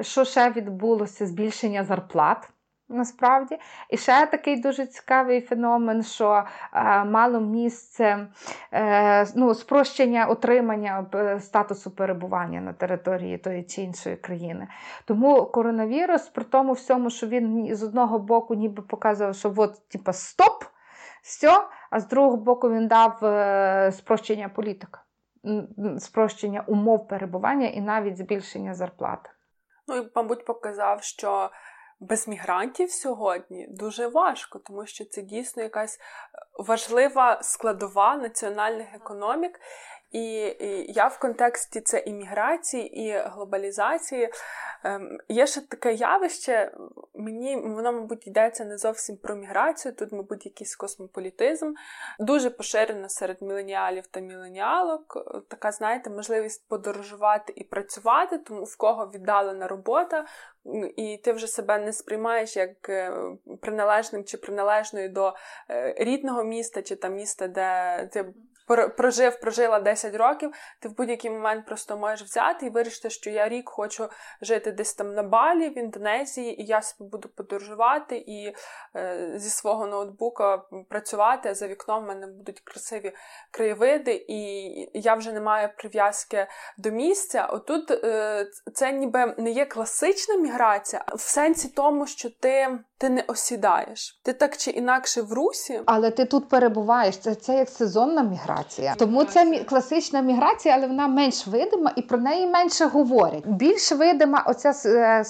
Що ще відбулося? Збільшення зарплат. Насправді, і ще такий дуже цікавий феномен, що е, мало місце е, ну, спрощення отримання е, статусу перебування на території тої чи іншої країни. Тому коронавірус, при тому всьому, що він з одного боку ніби показував, що от, типа, стоп, все, а з другого боку, він дав е, спрощення політика, спрощення умов перебування і навіть збільшення зарплати. Ну і, мабуть, показав, що без мігрантів сьогодні дуже важко, тому що це дійсно якась е, важлива складова національних економік. І, і я в контексті це імміграції і глобалізації Ем, є ще таке явище, мені воно, мабуть, йдеться не зовсім про міграцію, тут, мабуть, якийсь космополітизм. Дуже поширено серед міленіалів та міленіалок. Така, знаєте, можливість подорожувати і працювати, тому в кого віддалена робота, і ти вже себе не сприймаєш як е, приналежним чи приналежною до е, рідного міста, чи там міста, де ти прожив, прожила 10 років, ти в будь-який момент просто можеш взяти і вирішити, що я рік хочу жити десь там на Балі, в Індонезії, і я собі буду подорожувати і е, зі свого ноутбука працювати. За вікном в мене будуть красиві краєвиди, і я вже не маю прив'язки до місця. Отут е, це ніби не є класична міграція, в сенсі тому, що ти ти не осідаєш. Ти так чи інакше в русі, але ти тут перебуваєш. Це це як сезонна міграція. Тому це мі- класична міграція, але вона менш видима і про неї менше говорять. Більш видима оця е,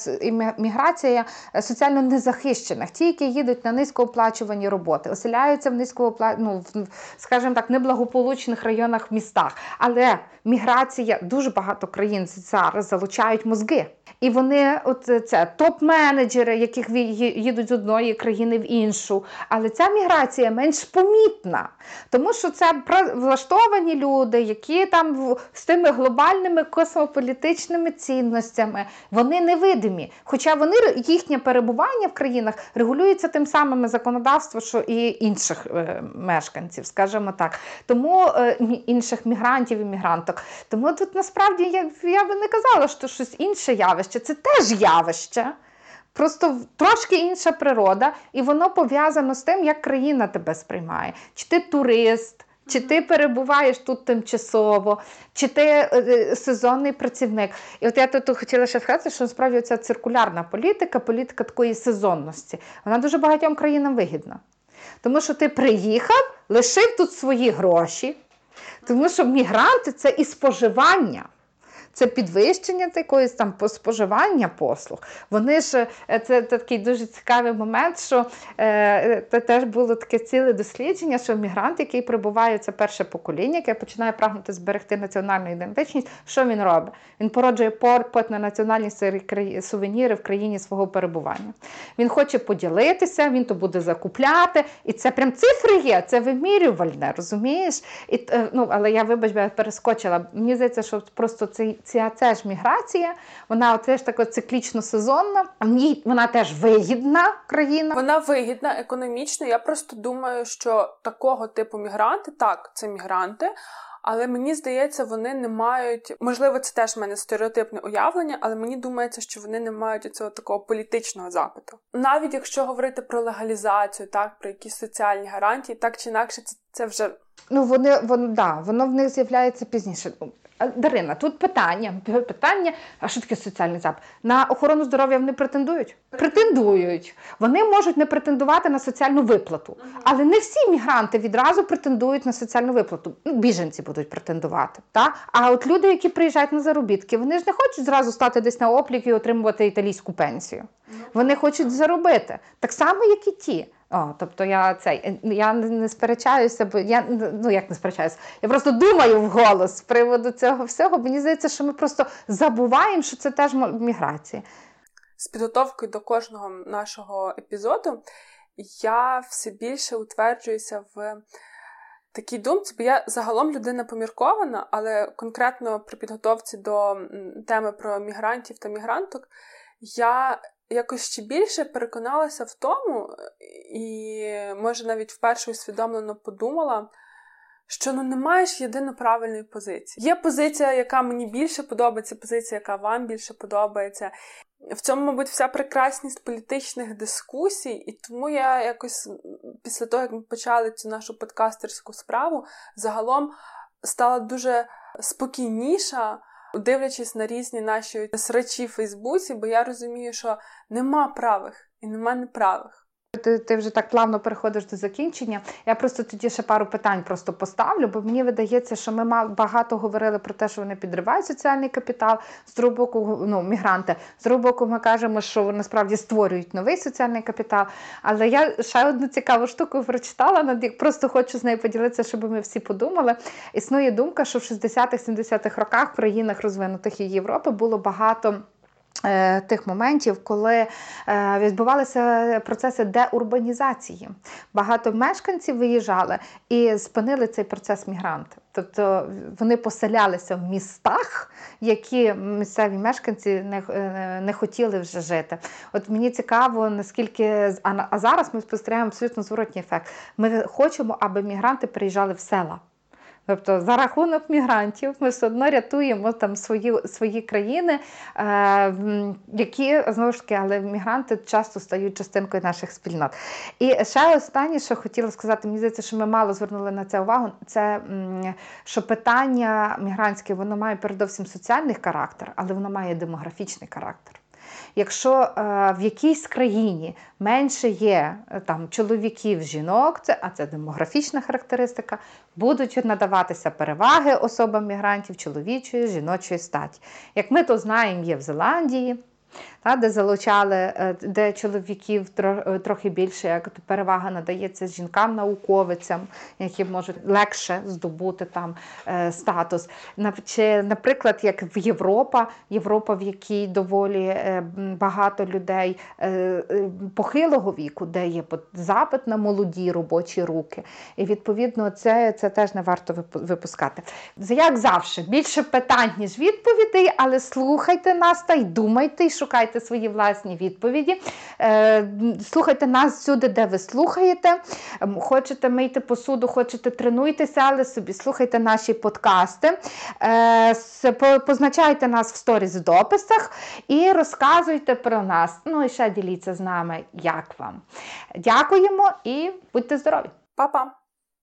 міграція е, соціально незахищених, ті, які їдуть на низькооплачувані роботи, оселяються в низькоопла... ну, в, скажімо так, неблагополучних районах містах. Але міграція дуже багато країн зараз залучають мозги. І вони, от це топ-менеджери, яких їдуть з одної країни в іншу. Але ця міграція менш помітна, тому що це влаштовані люди, які там з тими глобальними космополітичними цінностями, вони невидимі. Хоча вони їхнє перебування в країнах регулюється тим самим законодавством, що і інших е, мешканців, скажімо так, тому е, інших мігрантів і мігранток. Тому тут насправді я, я би не казала, що щось інше явище явище, це теж явище. Просто трошки інша природа, і воно пов'язано з тим, як країна тебе сприймає. Чи ти турист, чи ти перебуваєш тут тимчасово, чи ти е, е, сезонний працівник. І от я тут хотіла ще сказати, що насправді ця циркулярна політика, політика такої сезонності, вона дуже багатьом країнам вигідна. Тому що ти приїхав, лишив тут свої гроші, тому що мігранти це і споживання це підвищення якоїсь там споживання послуг. Вони ж це, це такий дуже цікавий момент, що е, це теж було таке ціле дослідження, що мігрант, який прибуває, це перше покоління, яке починає прагнути зберегти національну ідентичність, що він робить? Він породжує попит на національні сувеніри в країні свого перебування. Він хоче поділитися, він то буде закупляти. І це прям цифри є, це вимірювальне, розумієш? І, е, ну, Але я, вибач, я перескочила. Мені здається, що просто цей ця ця ж міграція, вона теж така циклічно сезонна. Вона теж вигідна країна. Вона вигідна економічно. Я просто думаю, що такого типу мігранти, так, це мігранти. Але мені здається, вони не мають, можливо, це теж в мене стереотипне уявлення, але мені думається, що вони не мають цього такого політичного запиту. Навіть якщо говорити про легалізацію, так про якісь соціальні гарантії, так чи інакше, це це вже ну вони воно да, воно в них з'являється пізніше. Дарина, тут питання. Питання, а що таке соціальний запит? На охорону здоров'я вони претендують? Претендують. Вони можуть не претендувати на соціальну виплату. Але не всі мігранти відразу претендують на соціальну виплату. Ну, Біженці будуть претендувати. Та? А от люди, які приїжджають на заробітки, вони ж не хочуть зразу стати десь на облік і отримувати італійську пенсію. Вони хочуть заробити. Так само, як і ті. О, Тобто я цей я не сперечаюся, бо я ну як не сперечаюся, я просто думаю вголос з приводу цього всього. Мені здається, що ми просто забуваємо, що це теж міграція. З підготовкою до кожного нашого епізоду я все більше утверджуюся в такій думці, бо я загалом людина поміркована, але конкретно при підготовці до теми про мігрантів та мігранток я якось ще більше переконалася в тому, і може навіть вперше усвідомлено подумала, що ну немає ж єдино правильної позиції. Є позиція, яка мені більше подобається, позиція, яка вам більше подобається. В цьому, мабуть, вся прекрасність політичних дискусій, і тому я якось після того, як ми почали цю нашу подкастерську справу, загалом стала дуже спокійніша дивлячись на різні наші срачі в Фейсбуці, бо я розумію, що нема правих і нема неправих. Ти ти вже так плавно переходиш до закінчення. Я просто тоді ще пару питань просто поставлю, бо мені видається, що ми багато говорили про те, що вони підривають соціальний капітал. З другого боку, ну, мігранти. З другого боку, ми кажемо, що насправді створюють новий соціальний капітал. Але я ще одну цікаву штуку прочитала, над просто хочу з нею поділитися, щоб ми всі подумали. Існує думка, що в 60-70-х роках в країнах розвинутих і Європи було багато. Е, тих моментів, коли е, відбувалися процеси деурбанізації. Багато мешканців виїжджали і спинили цей процес мігранти. Тобто вони поселялися в містах, які місцеві мешканці не е, не хотіли вже жити. От мені цікаво, наскільки а зараз ми спостерігаємо абсолютно зворотній ефект. Ми хочемо, аби мігранти приїжджали в села. Тобто за рахунок мігрантів ми все одно рятуємо там свої свої країни, е, які знову ж таки, але мігранти часто стають частинкою наших спільнот. І ще останнє, що хотіла сказати, мені здається, що ми мало звернули на це увагу. Це що питання мігрантське воно має передовсім соціальний характер, але воно має демографічний характер. Якщо е, в якійсь країні менше є е, там чоловіків, жінок, це а це демографічна характеристика, будуть надаватися переваги особам мігрантів чоловічої, жіночої статі. Як ми то знаємо, є в Зеландії та, де залучали, е, де чоловіків е, трохи більше, як перевага надається жінкам-науковицям, які можуть легше здобути там е, статус. Чи, наприклад, як в Європа, Європа, в якій доволі багато людей похилого віку, де є запит на молоді робочі руки. І відповідно це це теж не варто випускати. Як завжди, більше питань, ніж відповідей, але слухайте нас та й думайте, і шукайте шукайте свої власні відповіді. Е, слухайте нас всюди, де ви слухаєте. Хочете мийти посуду, хочете тренуйтеся, але собі слухайте наші подкасти, е, позначайте нас в сторіс в дописах і розказуйте про нас. Ну і ще діліться з нами, як вам. Дякуємо і будьте здорові! Па-па!